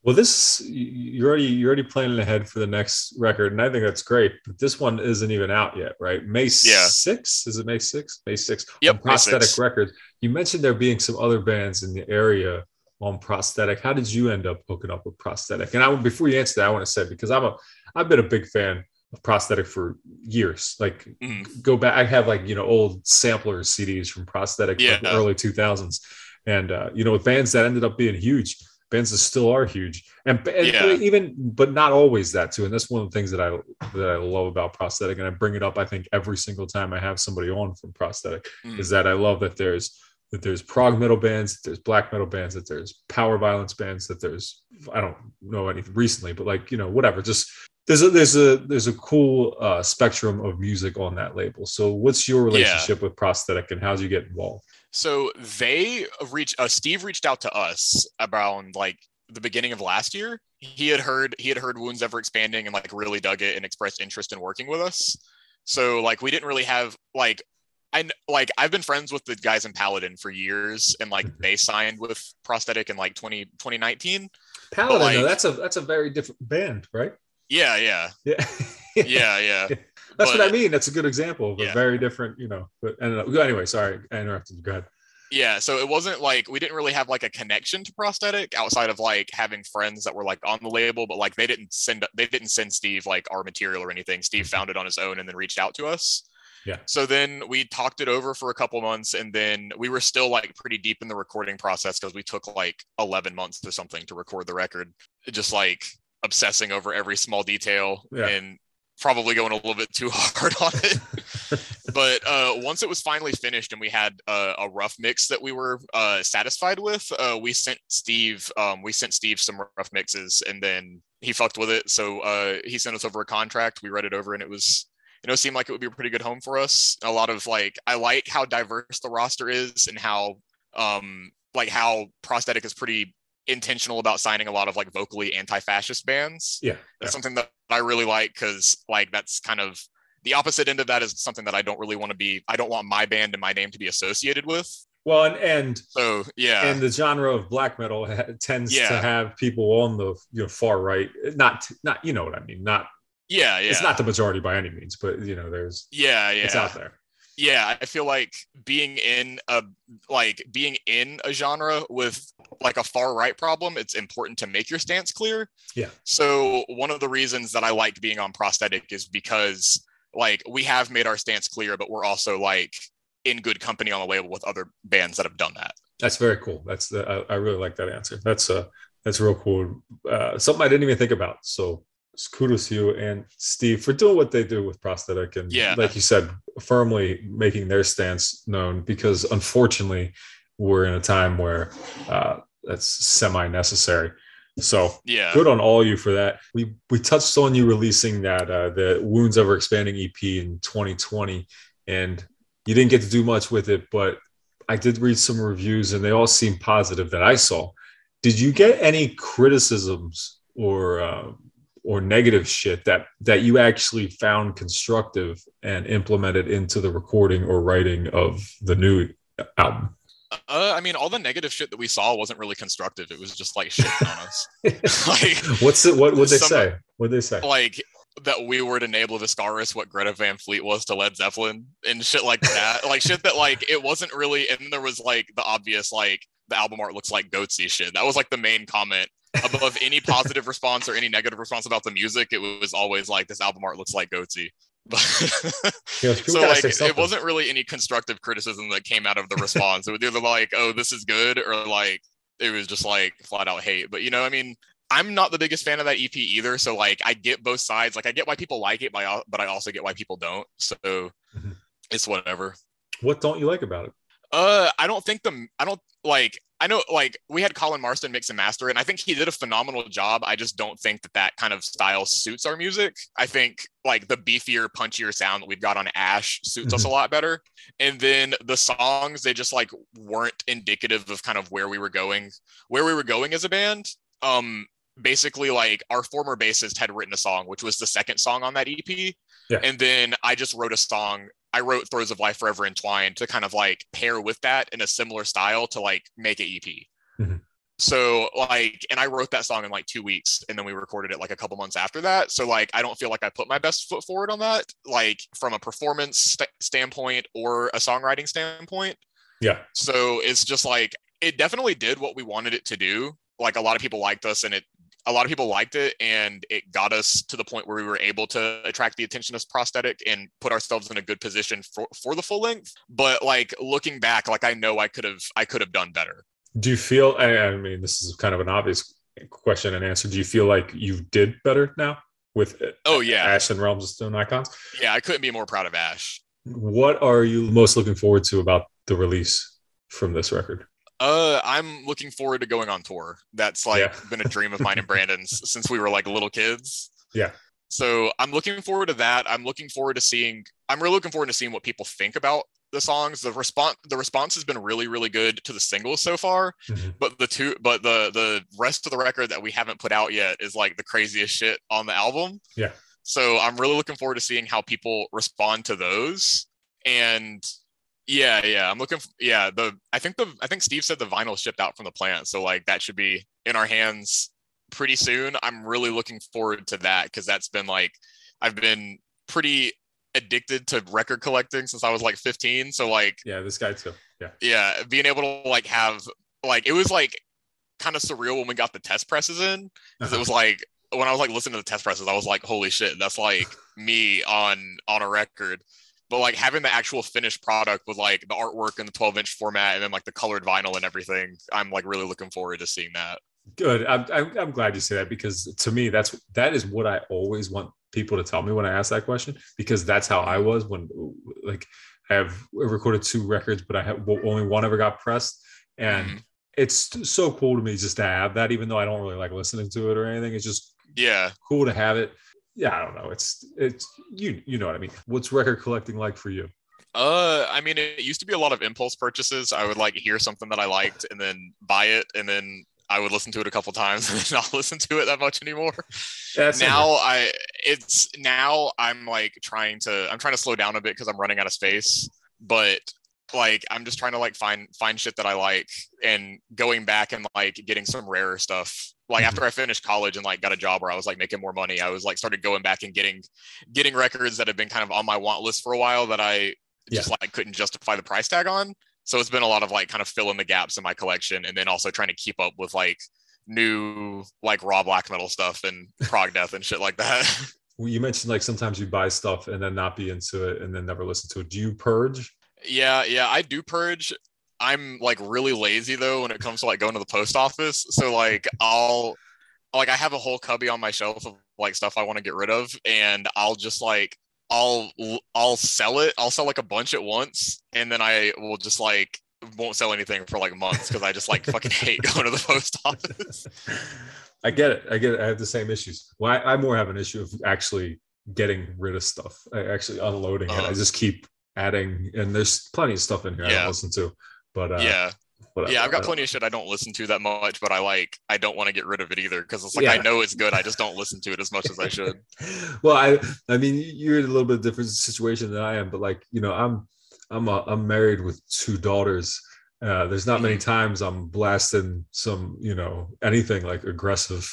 Well, this you- you're already you're already planning ahead for the next record, and I think that's great. But this one isn't even out yet, right? May Yeah. sixth is it May sixth? May sixth. Yep, on prosthetic 6th. records. You mentioned there being some other bands in the area on prosthetic. How did you end up hooking up with prosthetic? And I would before you answer that, I want to say because I'm a I've been a big fan of prosthetic for years. Like Mhm. go back, I have like you know old sampler CDs from prosthetic Yeah. from the early 2000s, and uh, you know with bands that ended up being huge bands that still are huge and, and Yeah. even but not always that too and that's one of the things that i that i love about prosthetic and i bring it up i think every single time i have somebody on from prosthetic Mm. is that i love that there's that there's prog metal bands that there's black metal bands that there's power violence bands that there's i don't know anything recently but like you know whatever just there's a there's a there's a cool uh, spectrum of music on that label so what's your relationship with prosthetic and how did you get involved So they reached uh, Steve reached out to us around like the beginning of last year. He had heard he had heard Wounds Ever Expanding and like really dug it and expressed interest in working with us. So like we didn't really have like I like I've been friends with the guys in Paladin for years and like they signed with Prosthetic in like 20, 2019. paladin like- though, that's a that's a very different band right Yeah, yeah. yeah Yeah, yeah. That's what I mean. That's a good example of a Yeah. very different, you know. But know. Uh, anyway, sorry, I interrupted you. Go ahead. Yeah, so it wasn't like we didn't really have like a connection to prosthetic outside of like having friends that were like on the label, but like they didn't send they didn't send Steve like our material or anything. Steve mm-hmm. found it on his own and then reached out to us. Yeah. So then we talked it over for a couple months and then we were still like pretty deep in the recording process because we took like 11 months or something to record the record. Just like obsessing over every small detail Yeah. and probably going a little bit too hard on it. but uh, once it was finally finished and we had uh, a rough mix that we were uh, satisfied with, uh, we sent Steve. Um, we sent Steve some rough mixes, and then he fucked with it. So uh, he sent us over a contract. We read it over, and it was. You know, seemed like it would be a pretty good home for us. A lot of like, I like how diverse the roster is, and how, um, like how prosthetic is pretty intentional about signing a lot of like vocally anti-fascist bands Yeah. that's something that I really like because like that's kind of the opposite end of that is something that I don't really want to be. I don't want my band and my name to be associated with. Well, and and So yeah, and the genre of black metal ha- tends to have people on the you know far right. Not not you know what I mean. Not yeah, yeah, it's not the majority by any means, but you know there's yeah, yeah. it's out there. yeah i feel like being in a like being in a genre with like a far right problem it's important to make your stance clear Yeah. so one of the reasons that i like being on prosthetic is because like we have made our stance clear but we're also like in good company on the label with other bands that have done that That's very cool. That's the I, I really like that answer. That's uh that's real cool. Uh, something I didn't even think about. So kudos to you and Steve for doing what they do with prosthetic and Yeah. like you said, firmly making their stance known because unfortunately we're in a time where uh, that's semi-necessary. So yeah good on all you for that. We we touched on you releasing that uh, the Wounds Ever Expanding EP in 2020, and you didn't get to do much with it, but I did read some reviews and they all seemed positive that I saw. Did you get any criticisms or uh, or negative shit that that you actually found constructive and implemented into the recording or writing of the new album? uh, i mean all the negative shit that we saw wasn't really constructive it was just like shit on us like What's it? What would they Some- say? What they say? like that we were to Ne Obliviscaris what Greta Van Fleet was to Led Zeppelin and shit like that. like shit that like it wasn't really and there was like the obvious like the album art looks like goatsy shit. That was like the main comment. Above any positive response or any negative response about the music, it was always like this album art looks like Yeah, so like it wasn't really any constructive criticism that came out of the response. it was either like, oh, this is good, or like it was just like flat out hate. But you know, I mean, I'm not the biggest fan of that EP either. So like I get both sides. Like I get why people like it, but I, but I also get why people don't. So Mhm. it's whatever. What don't you like about it? Uh, I don't think the I don't like I know like we had Colin Marston mix and master, and I think he did a phenomenal job. I just don't think that that kind of style suits our music. I think like the beefier, punchier sound that we've got on Ash suits us a lot better. And then the songs they just like weren't indicative of kind of where we were going, where we were going as a band. Um, basically like our former bassist had written a song, which was the second song on that EP. Yeah. And then I just wrote a song I wrote Throws of Life Forever Entwined to kind of like pair with that in a similar style to like make a EP. Mhm. So like, and I wrote that song in like two weeks, and then we recorded it like a couple months after that. So like, I don't feel like I put my best foot forward on that, like from a performance st- standpoint or a songwriting standpoint. Yeah. So it's just like it definitely did what we wanted it to do. Like a lot of people liked us, and it a lot of people liked it, and it got us to the point where we were able to attract the attention of prosthetic and put ourselves in a good position for for the full length. But like looking back, like I know I could have I could have done better. Do you feel? I, I mean, this is kind of an obvious question and answer. Do you feel like you did better now with uh, Oh yeah, Ash and Realms of Stone Icons? yeah. I couldn't be more proud of Ash. What are you most looking forward to about the release from this record? Uh, I'm looking forward to going on tour. That's like Yeah. been a dream of mine and Brandon's since we were like little kids. Yeah. So I'm looking forward to that. I'm looking forward to seeing. I'm really looking forward to seeing what people think about the songs. The response, the response has been really, really good to the singles so far. Mhm. But the two, but the the rest of the record that we haven't put out yet is like the craziest shit on the album. Yeah. So I'm really looking forward to seeing how people respond to those. And yeah, yeah, I'm looking. f yeah, the I think the I think Steve said the vinyl shipped out from the plant, so like that should be in our hands pretty soon. I'm really looking forward to that because that's been like I've been pretty addicted to record collecting since I was like 15. So like Yeah, this guy too. Yeah. yeah, being able to like have like it was like kind of surreal when we got the test presses in because Uh-huh. it was like when I was like listening to the test presses, I was like, holy shit, that's like me on on a record. But like having the actual finished product with like the artwork and the 12 inch format and then like the colored vinyl and everything i'm like really looking forward to seeing that Good. I'm, I'm, I'm glad you say that because to me, that's that is what I always want people to tell me when I ask that question because that's how I was when like I have recorded two records, but I have only one ever got pressed, and Mhm. it's so cool to me just to have that, even though I don't really like listening to it or anything. It's just yeah cool to have it. Yeah, I don't know. It's it's you you know what I mean. What's record collecting like for you? uh i mean it used to be a lot of impulse purchases i would like hear something that i liked and then buy it and then i would listen to it a couple times and not listen to it that much anymore That's now i it's now i'm like trying to i'm trying to slow down a bit because i'm running out of space but like i'm just trying to like find find shit that i like and going back and like getting some rarer stuff like Mhm. after i finished college and like got a job where i was like making more money i was like started going back and getting getting records that have been kind of on my want list for a while that i just like couldn't justify the price tag on so it's been a lot of like kind of filling the gaps in my collection and then also trying to keep up with like new like raw black metal stuff and prog death and shit like that you mentioned like sometimes you buy stuff and then not be into it and then never listen to it. Do you purge? Yeah, yeah, I do purge. I'm like really lazy though when it comes to like going to the post office. So like I'll like I have a whole cubby on my shelf of like stuff I want to get rid of and I'll just like I'll I'll sell it. I'll sell like a bunch at once and then I will just like won't sell anything for like months because I just like fucking hate going to the post office. I get it. I get it. I have the same issues. Well, I, I more have an issue of actually getting rid of stuff. I actually unloading it. I Uh-huh. just keep adding, and there's plenty of stuff in here I Yeah. don't listen to. But uh, yeah. whatever. Yeah, I've got don't- plenty of shit I don't listen to that much, but I like I don't want to get rid of it either because it's like I know it's good. I just don't listen to it as much as I should. well, I I mean you're in a little bit different situation than I am, but like you know I'm I'm a, I'm married with two daughters. Uh, there's not many times I'm blasting some you know anything like aggressive.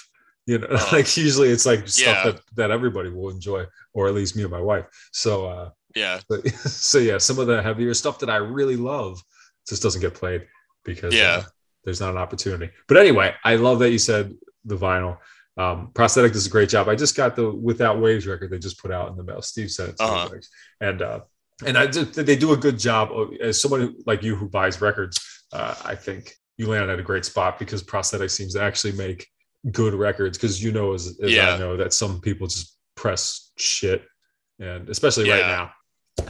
You know, Uh, like usually it's like stuff yeah. that, that everybody will enjoy, or at least me and my wife. So uh, Yeah. but, so yeah, some of the heavier stuff that I really love just doesn't get played because Yeah. uh, there's not an opportunity. But anyway, I love that you said the vinyl. Um, Prosthetic does a great job. I just got the Without Waves record they just put out in the mail. Steve sent it to Uh-huh. me, and uh, and I just, they do a good job. Of, as someone like you who buys records, uh, I think you landed at a great spot because Prosthetic seems to actually make good records. Because you know, as, as I know, that some people just press shit, and especially right now.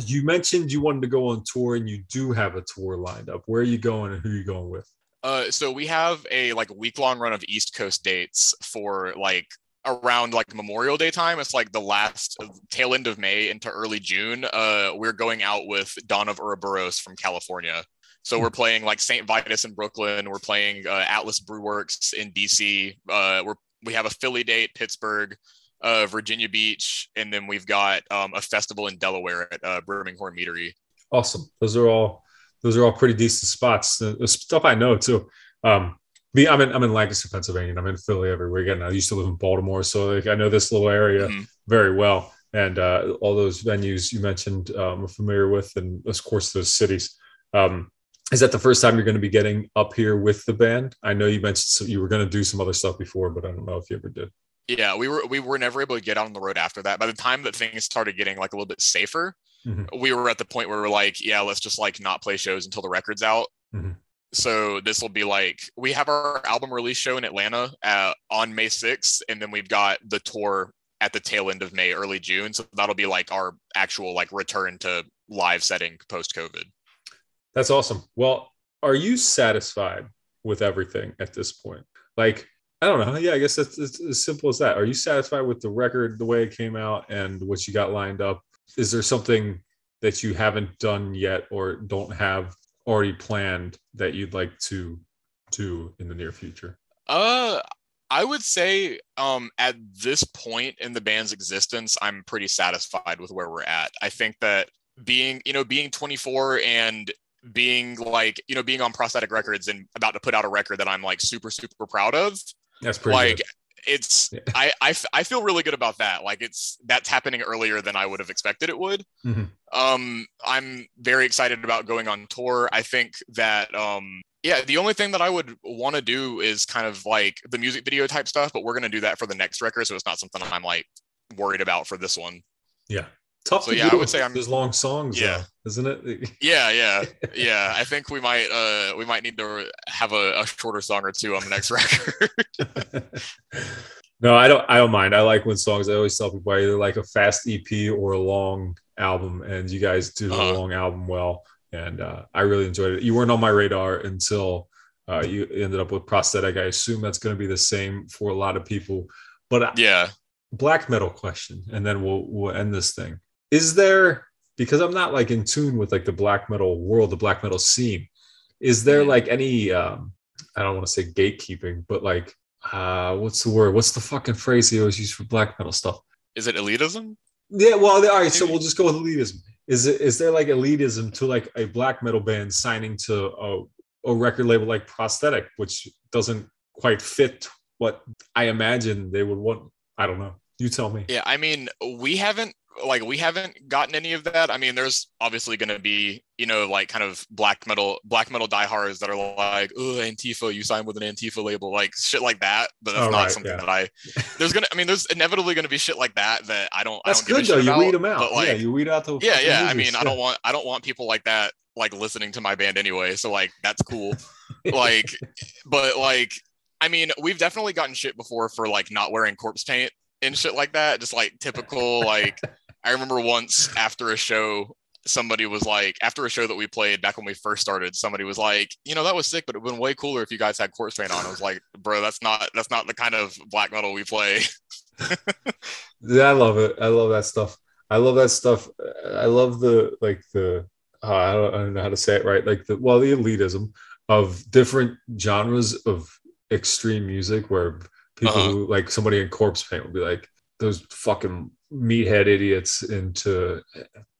You mentioned you wanted to go on tour, and you do have a tour lined up. Where are you going, and who are you going with? Uh, so we have a like week long run of East Coast dates for like around like Memorial Day time. It's like the last uh, tail end of May into early June. Uh, we're going out with Dawn of Ouroboros from California. So we're playing like St. Vitus in Brooklyn. We're playing uh, Atlas Brewworks in DC. Uh, we're we have a Philly date, Pittsburgh, uh, Virginia Beach, and then we've got um, a festival in Delaware at uh, Brimming Horn Meadery. awesome. Those are all those are all pretty decent spots. The, stuff I know too. Um, me, I'm in I'm in Lancaster, Pennsylvania. and I'm in Philly every weekend. I used to live in Baltimore, so like I know this little area Mhm. very well. And uh, all those venues you mentioned, um, I'm familiar with, and of course those cities. Um, is that the first time you're going to be getting up here with the band? I know you mentioned so you were going to do some other stuff before, but I don't know if you ever did. Yeah, we were we were never able to get out on the road after that. By the time that things started getting like a little bit safer, Mhm. we were at the point where we're like, yeah, let's just like not play shows until the record's out. Mhm. So this will be like we have our album release show in Atlanta uh, on May 6th, and then we've got the tour at the tail end of May, early June. So that'll be like our actual like return to live setting post COVID. That's awesome. Well, are you satisfied with everything at this point? Like, I don't know. Yeah, I guess that's, it's as simple as that. Are you satisfied with the record, the way it came out, and what you got lined up? Is there something that you haven't done yet or don't have already planned that you'd like to do in the near future? Uh, I would say um, at this point in the band's existence, I'm pretty satisfied with where we're at. I think that being, you know, being 24 and being like, you know, being on prosthetic records and about to put out a record that I'm like super, super proud of, That's pretty like, good. it's, Yeah. I feel really good about that. Like, it's, that's happening earlier than I would have expected it would. Mhm. Um, I'm very excited about going on tour. I think that, um, yeah, the only thing that I would want to do is kind of like the music video type stuff, but we're going to do that for the next record. So it's not something I'm like worried about for this one. Yeah. Tough So, to yeah, I would say I'm- those long songs, Yeah. though, isn't it? Yeah, yeah, yeah. I think we might uh we might need to have a, a shorter song or two on the next record. no, I don't. I don't mind. I like when songs. I always tell people I either like a fast EP or a long album, and you guys do the Uh-huh. long album well, and uh, I really enjoyed it. You weren't on my radar until uh, you ended up with prosthetic. I assume that's going to be the same for a lot of people. But I- yeah. black metal question, and then we'll we'll end this thing. Is there because I'm not like in tune with like the black metal world, the black metal scene. Is there like any um I don't want to say gatekeeping, but like uh what's the word? What's the fucking phrase they always use for black metal stuff? Is it elitism? Yeah, well, all right. So we'll just go with elitism. Is it is there like elitism to like a black metal band signing to a, a record label like Prosthetic, which doesn't quite fit what I imagine they would want? I don't know. You tell me. Yeah, I mean, we haven't like we haven't gotten any of that. I mean, there's obviously going to be you know like kind of black metal black metal diehards that are like, oh, Antifa, you signed with an Antifa label, like shit like that. But that's Oh, not right, something yeah. that I. There's gonna, I mean, there's inevitably going to be shit like that that I don't. That's I don't good though. You about, weed them out. Like, yeah, you weed out the. yeah, yeah. I mean, I don't want I don't want people like that like listening to my band anyway. So like that's cool. like, but like, I mean, we've definitely gotten shit before for like not wearing corpse paint and shit like that. Just like typical. like, I remember once after a show, somebody was like, after a show that we played back when we first started, somebody was like, you know, that was sick, but it would have been way cooler if you guys had corpse paint on. I was like, bro, that's not that's not the kind of black metal we play. Yeah, I love it. I love that stuff. I love that stuff. I love the like the uh, I, don't, I don't know how to say it right. Like the well, the elitism of different genres of extreme music, where people Uh-huh. who like somebody in corpse paint would be like those fucking meathead idiots into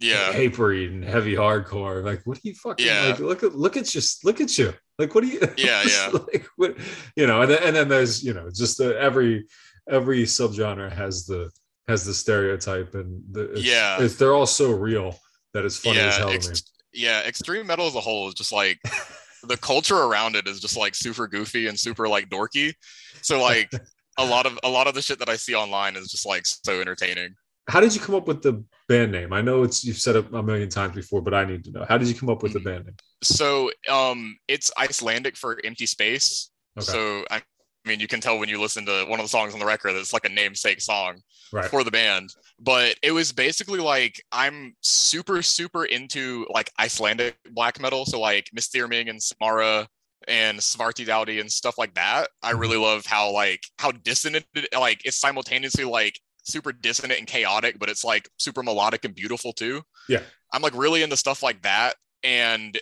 Yeah. papery and heavy hardcore. Like, what are you fucking Yeah. like? Look at look at just look at you. Like, what do you? Yeah, yeah. like, what, you know, and then, and then there's you know just the, every every subgenre has the has the stereotype and the it's, Yeah. it's, they're all so real that it's funny as hell ex- to me. yeah extreme metal as a whole is just like the culture around it is just like super goofy and super like dorky so like a lot of a lot of the shit that i see online is just like so entertaining How did you come up with the band name? I know it's you've said it a million times before, but I need to know. How did you come up with the Mm-hmm. band name? so um it's icelandic for empty space Okay. so i mean you can tell when you listen to one of the songs on the record that it's like a namesake song Right. for the band but it was basically like i'm super super into like icelandic black metal so like Mistyrming and Sinmara and Svartidauði and stuff like that i Mm-hmm. really love how like how dissonant it, like it's simultaneously like super dissonant and chaotic but it's like super melodic and beautiful too Yeah. i'm like really into stuff like that and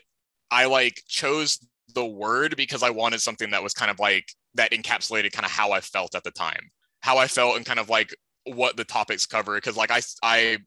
i like chose the word because i wanted something that was kind of like that encapsulated kind of how i felt at the time how i felt and kind of like what the topics cover because like I I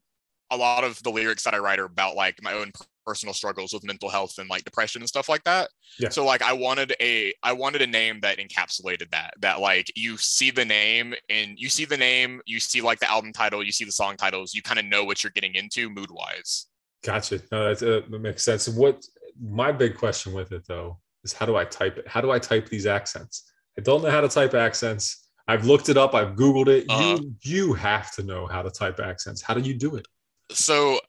a lot of the lyrics that I write are about like my own personal struggles with mental health and like depression and stuff like that. Yeah. So like I wanted a I wanted a name that encapsulated that that like you see the name and you see the name, you see like the album title, you see the song titles, you kind of know what you're getting into mood wise. Gotcha. No, that's, uh, that makes sense. What my big question with it though is how do I type it? How do I type these accents? I don't know how to type accents. I've looked it up. I've Googled it. Uh-huh. You you have to know how to type accents. How do you do it? So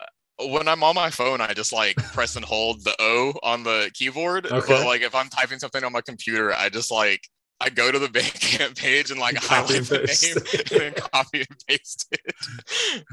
when I'm on my phone, I just like press and hold the O on the keyboard. Okay. But like if I'm typing something on my computer, I just like I go to the Bandcamp page and like Copy highlight and the name and then copy and paste it.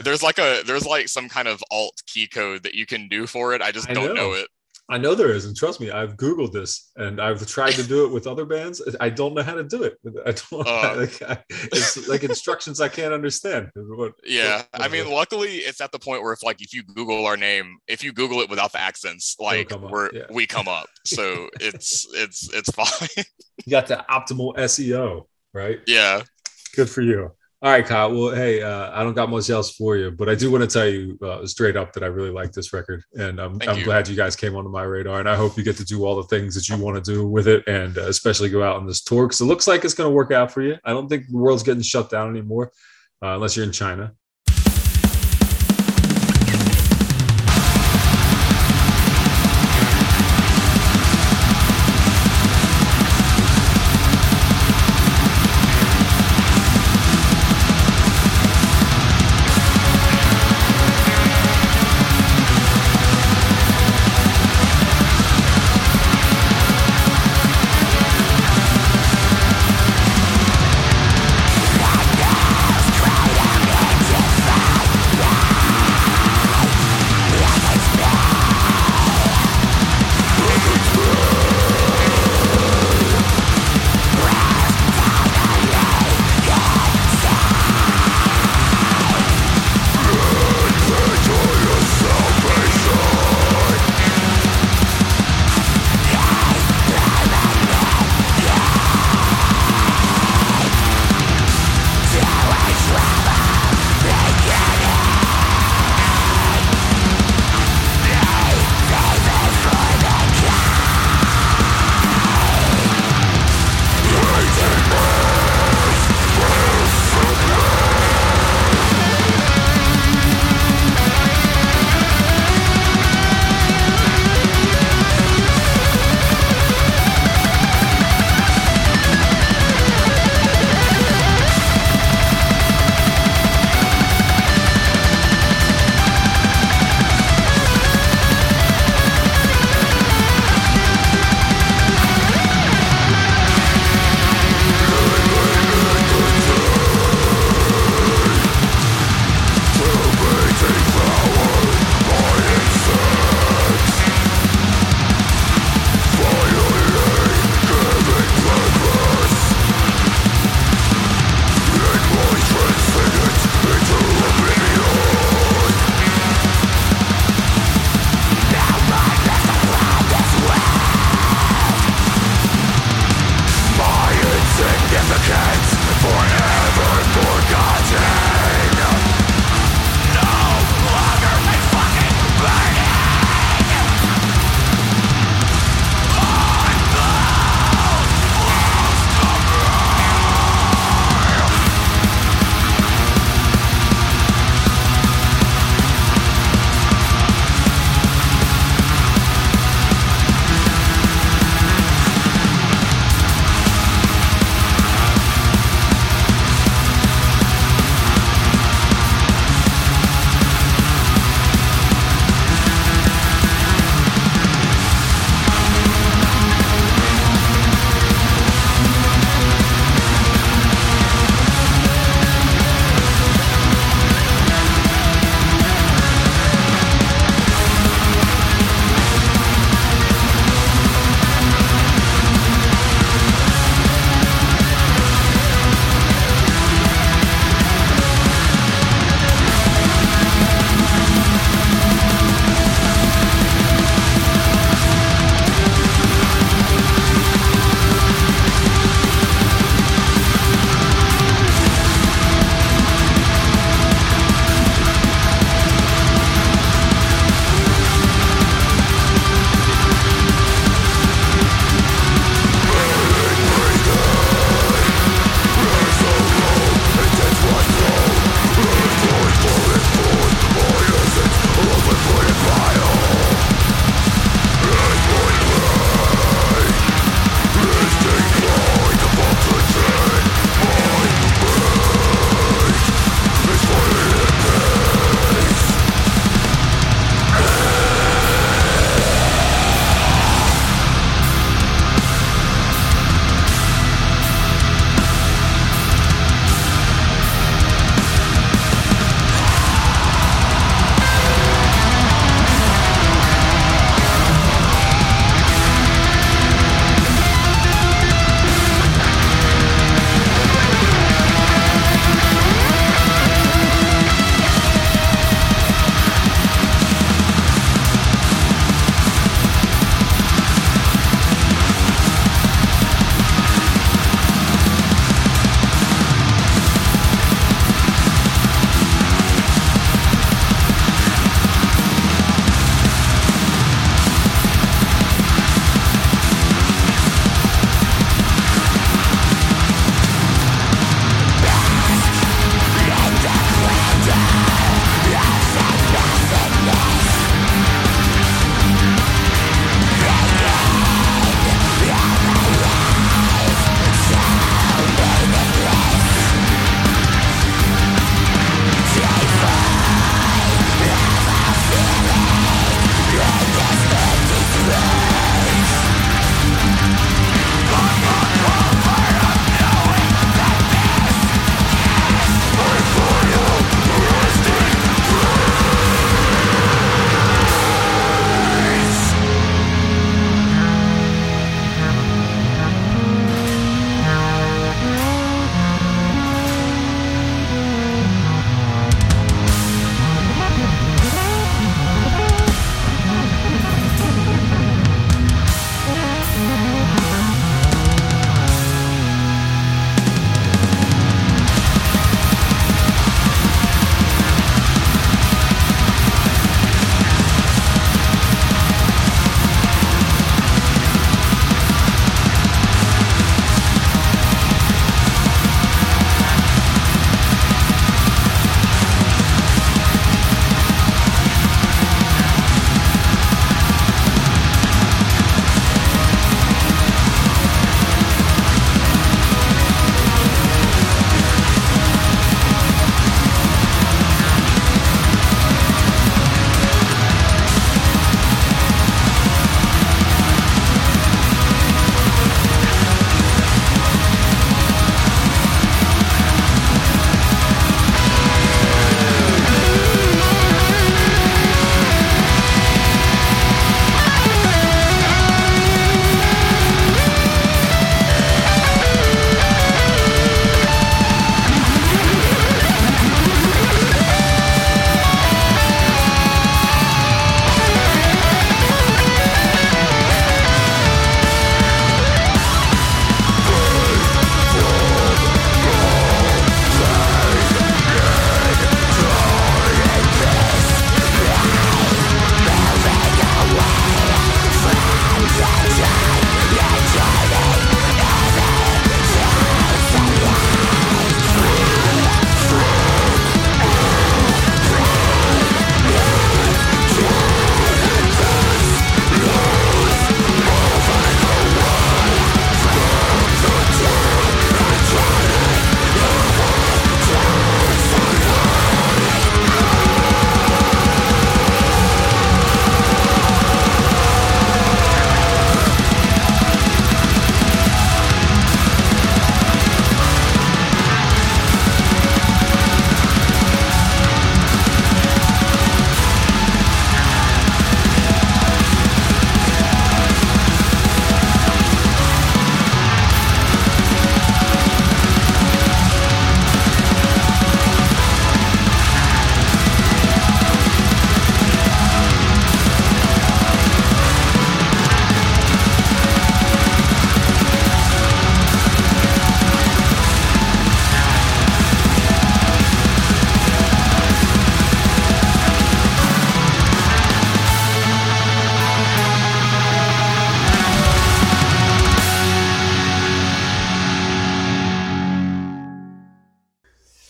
there's like a there's like some kind of alt key code that you can do for it. I just I don't know. know it. I know there is, and trust me, I've Googled this and I've tried to do it with other bands. I don't know how to do it. I don't. Uh. like, I, it's like instructions I can't understand. What- Yeah, what- I mean, luckily it's at the point where if like if you Google our name, if you Google it without the accents, like come we're yeah. we come up. So it's it's it's fine. you got the optimal SEO, right? yeah. Good for you. All right, Kyle. Well, hey, uh, I don't got much else for you, but I do want to tell you uh, straight up that I really like this record, and I'm, Thank I'm you. glad you guys came onto my radar, and I hope you get to do all the things that you want to do with it, and uh, especially go out on this tour because it looks like it's going to work out for you. I don't think the world's getting shut down anymore, uh, unless you're in China.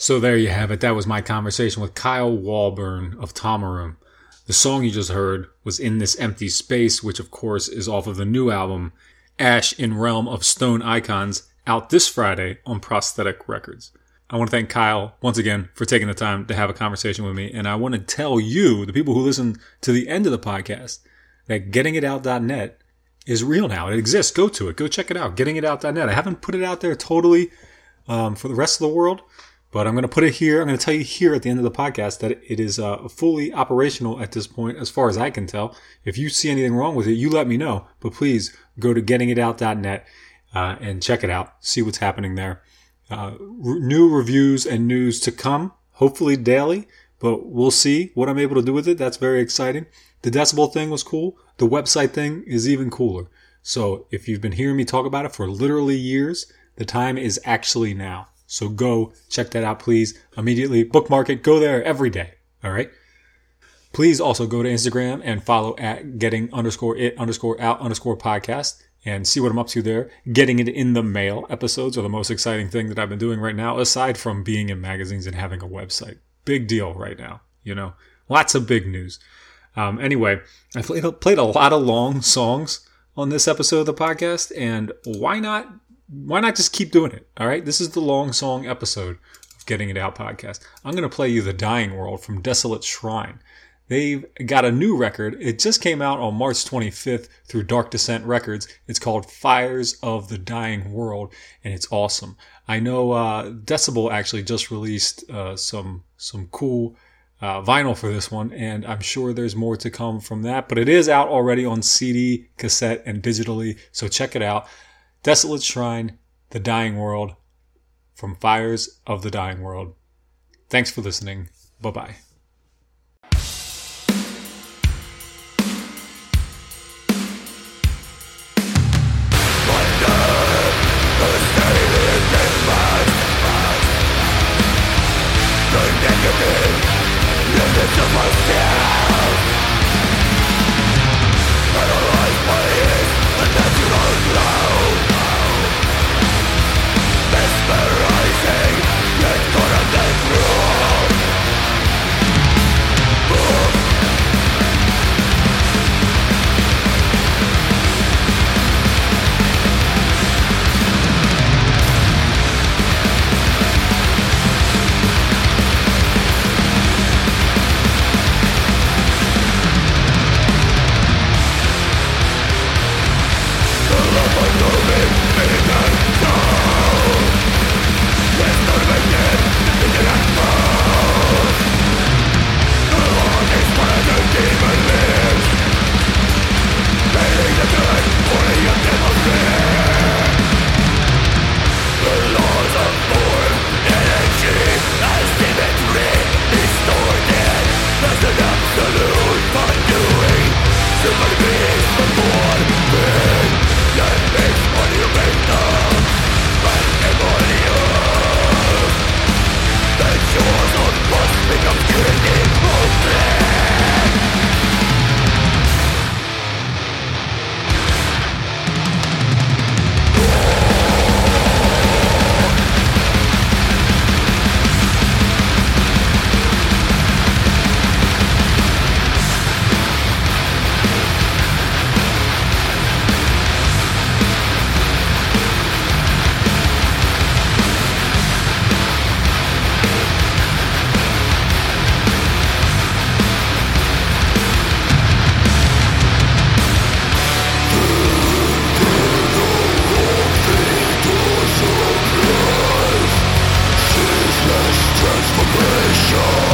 So there you have it. That was my conversation with Kyle Walburn of Tomarum. The song you just heard was In This Empty Space, which of course is off of the new album, Ash in Realms of Stone Icons, out this Friday on Prosthetic Records. I want to thank Kyle once again for taking the time to have a conversation with me. And I want to tell you, the people who listen to the end of the podcast, that gettingitout.net is real now. It exists. Go to it. Go check it out. Gettingitout.net. I haven't put it out there totally um, for the rest of the world, but I'm going to put it here. I'm going to tell you here at the end of the podcast that it is uh, fully operational at this point, as far as I can tell. If you see anything wrong with it, you let me know. But please go to gettingitout.net uh, and check it out. See what's happening there. Uh, re- new reviews and news to come, hopefully daily, but we'll see what I'm able to do with it. That's very exciting. The decibel thing was cool. The website thing is even cooler. So if you've been hearing me talk about it for literally years, the time is actually now. So go check that out, please. Immediately bookmark it. Go there every day. All right. Please also go to Instagram and follow at getting underscore it underscore out underscore podcast and see what I'm up to there. Getting it in the mail episodes are the most exciting thing that I've been doing right now, aside from being in magazines and having a website. Big deal right now, you know, lots of big news. Um, anyway, I played, played a lot of long songs on this episode of the podcast, and why not? Why not just keep doing it? All right, this is the long song episode of Getting It Out podcast. I'm going to play you "The Dying World" from Desolate Shrine. They've got a new record. It just came out on March 25th through Dark Descent Records. It's called Fires of the Dying World, and it's awesome. I know uh, Decibel actually just released uh, some some cool uh, vinyl for this one, and I'm sure there's more to come from that. But it is out already on CD, cassette, and digitally, so check it out. Desolate Shrine, The Dying World, from Fires of the Dying World. Thanks for listening. Bye bye. show.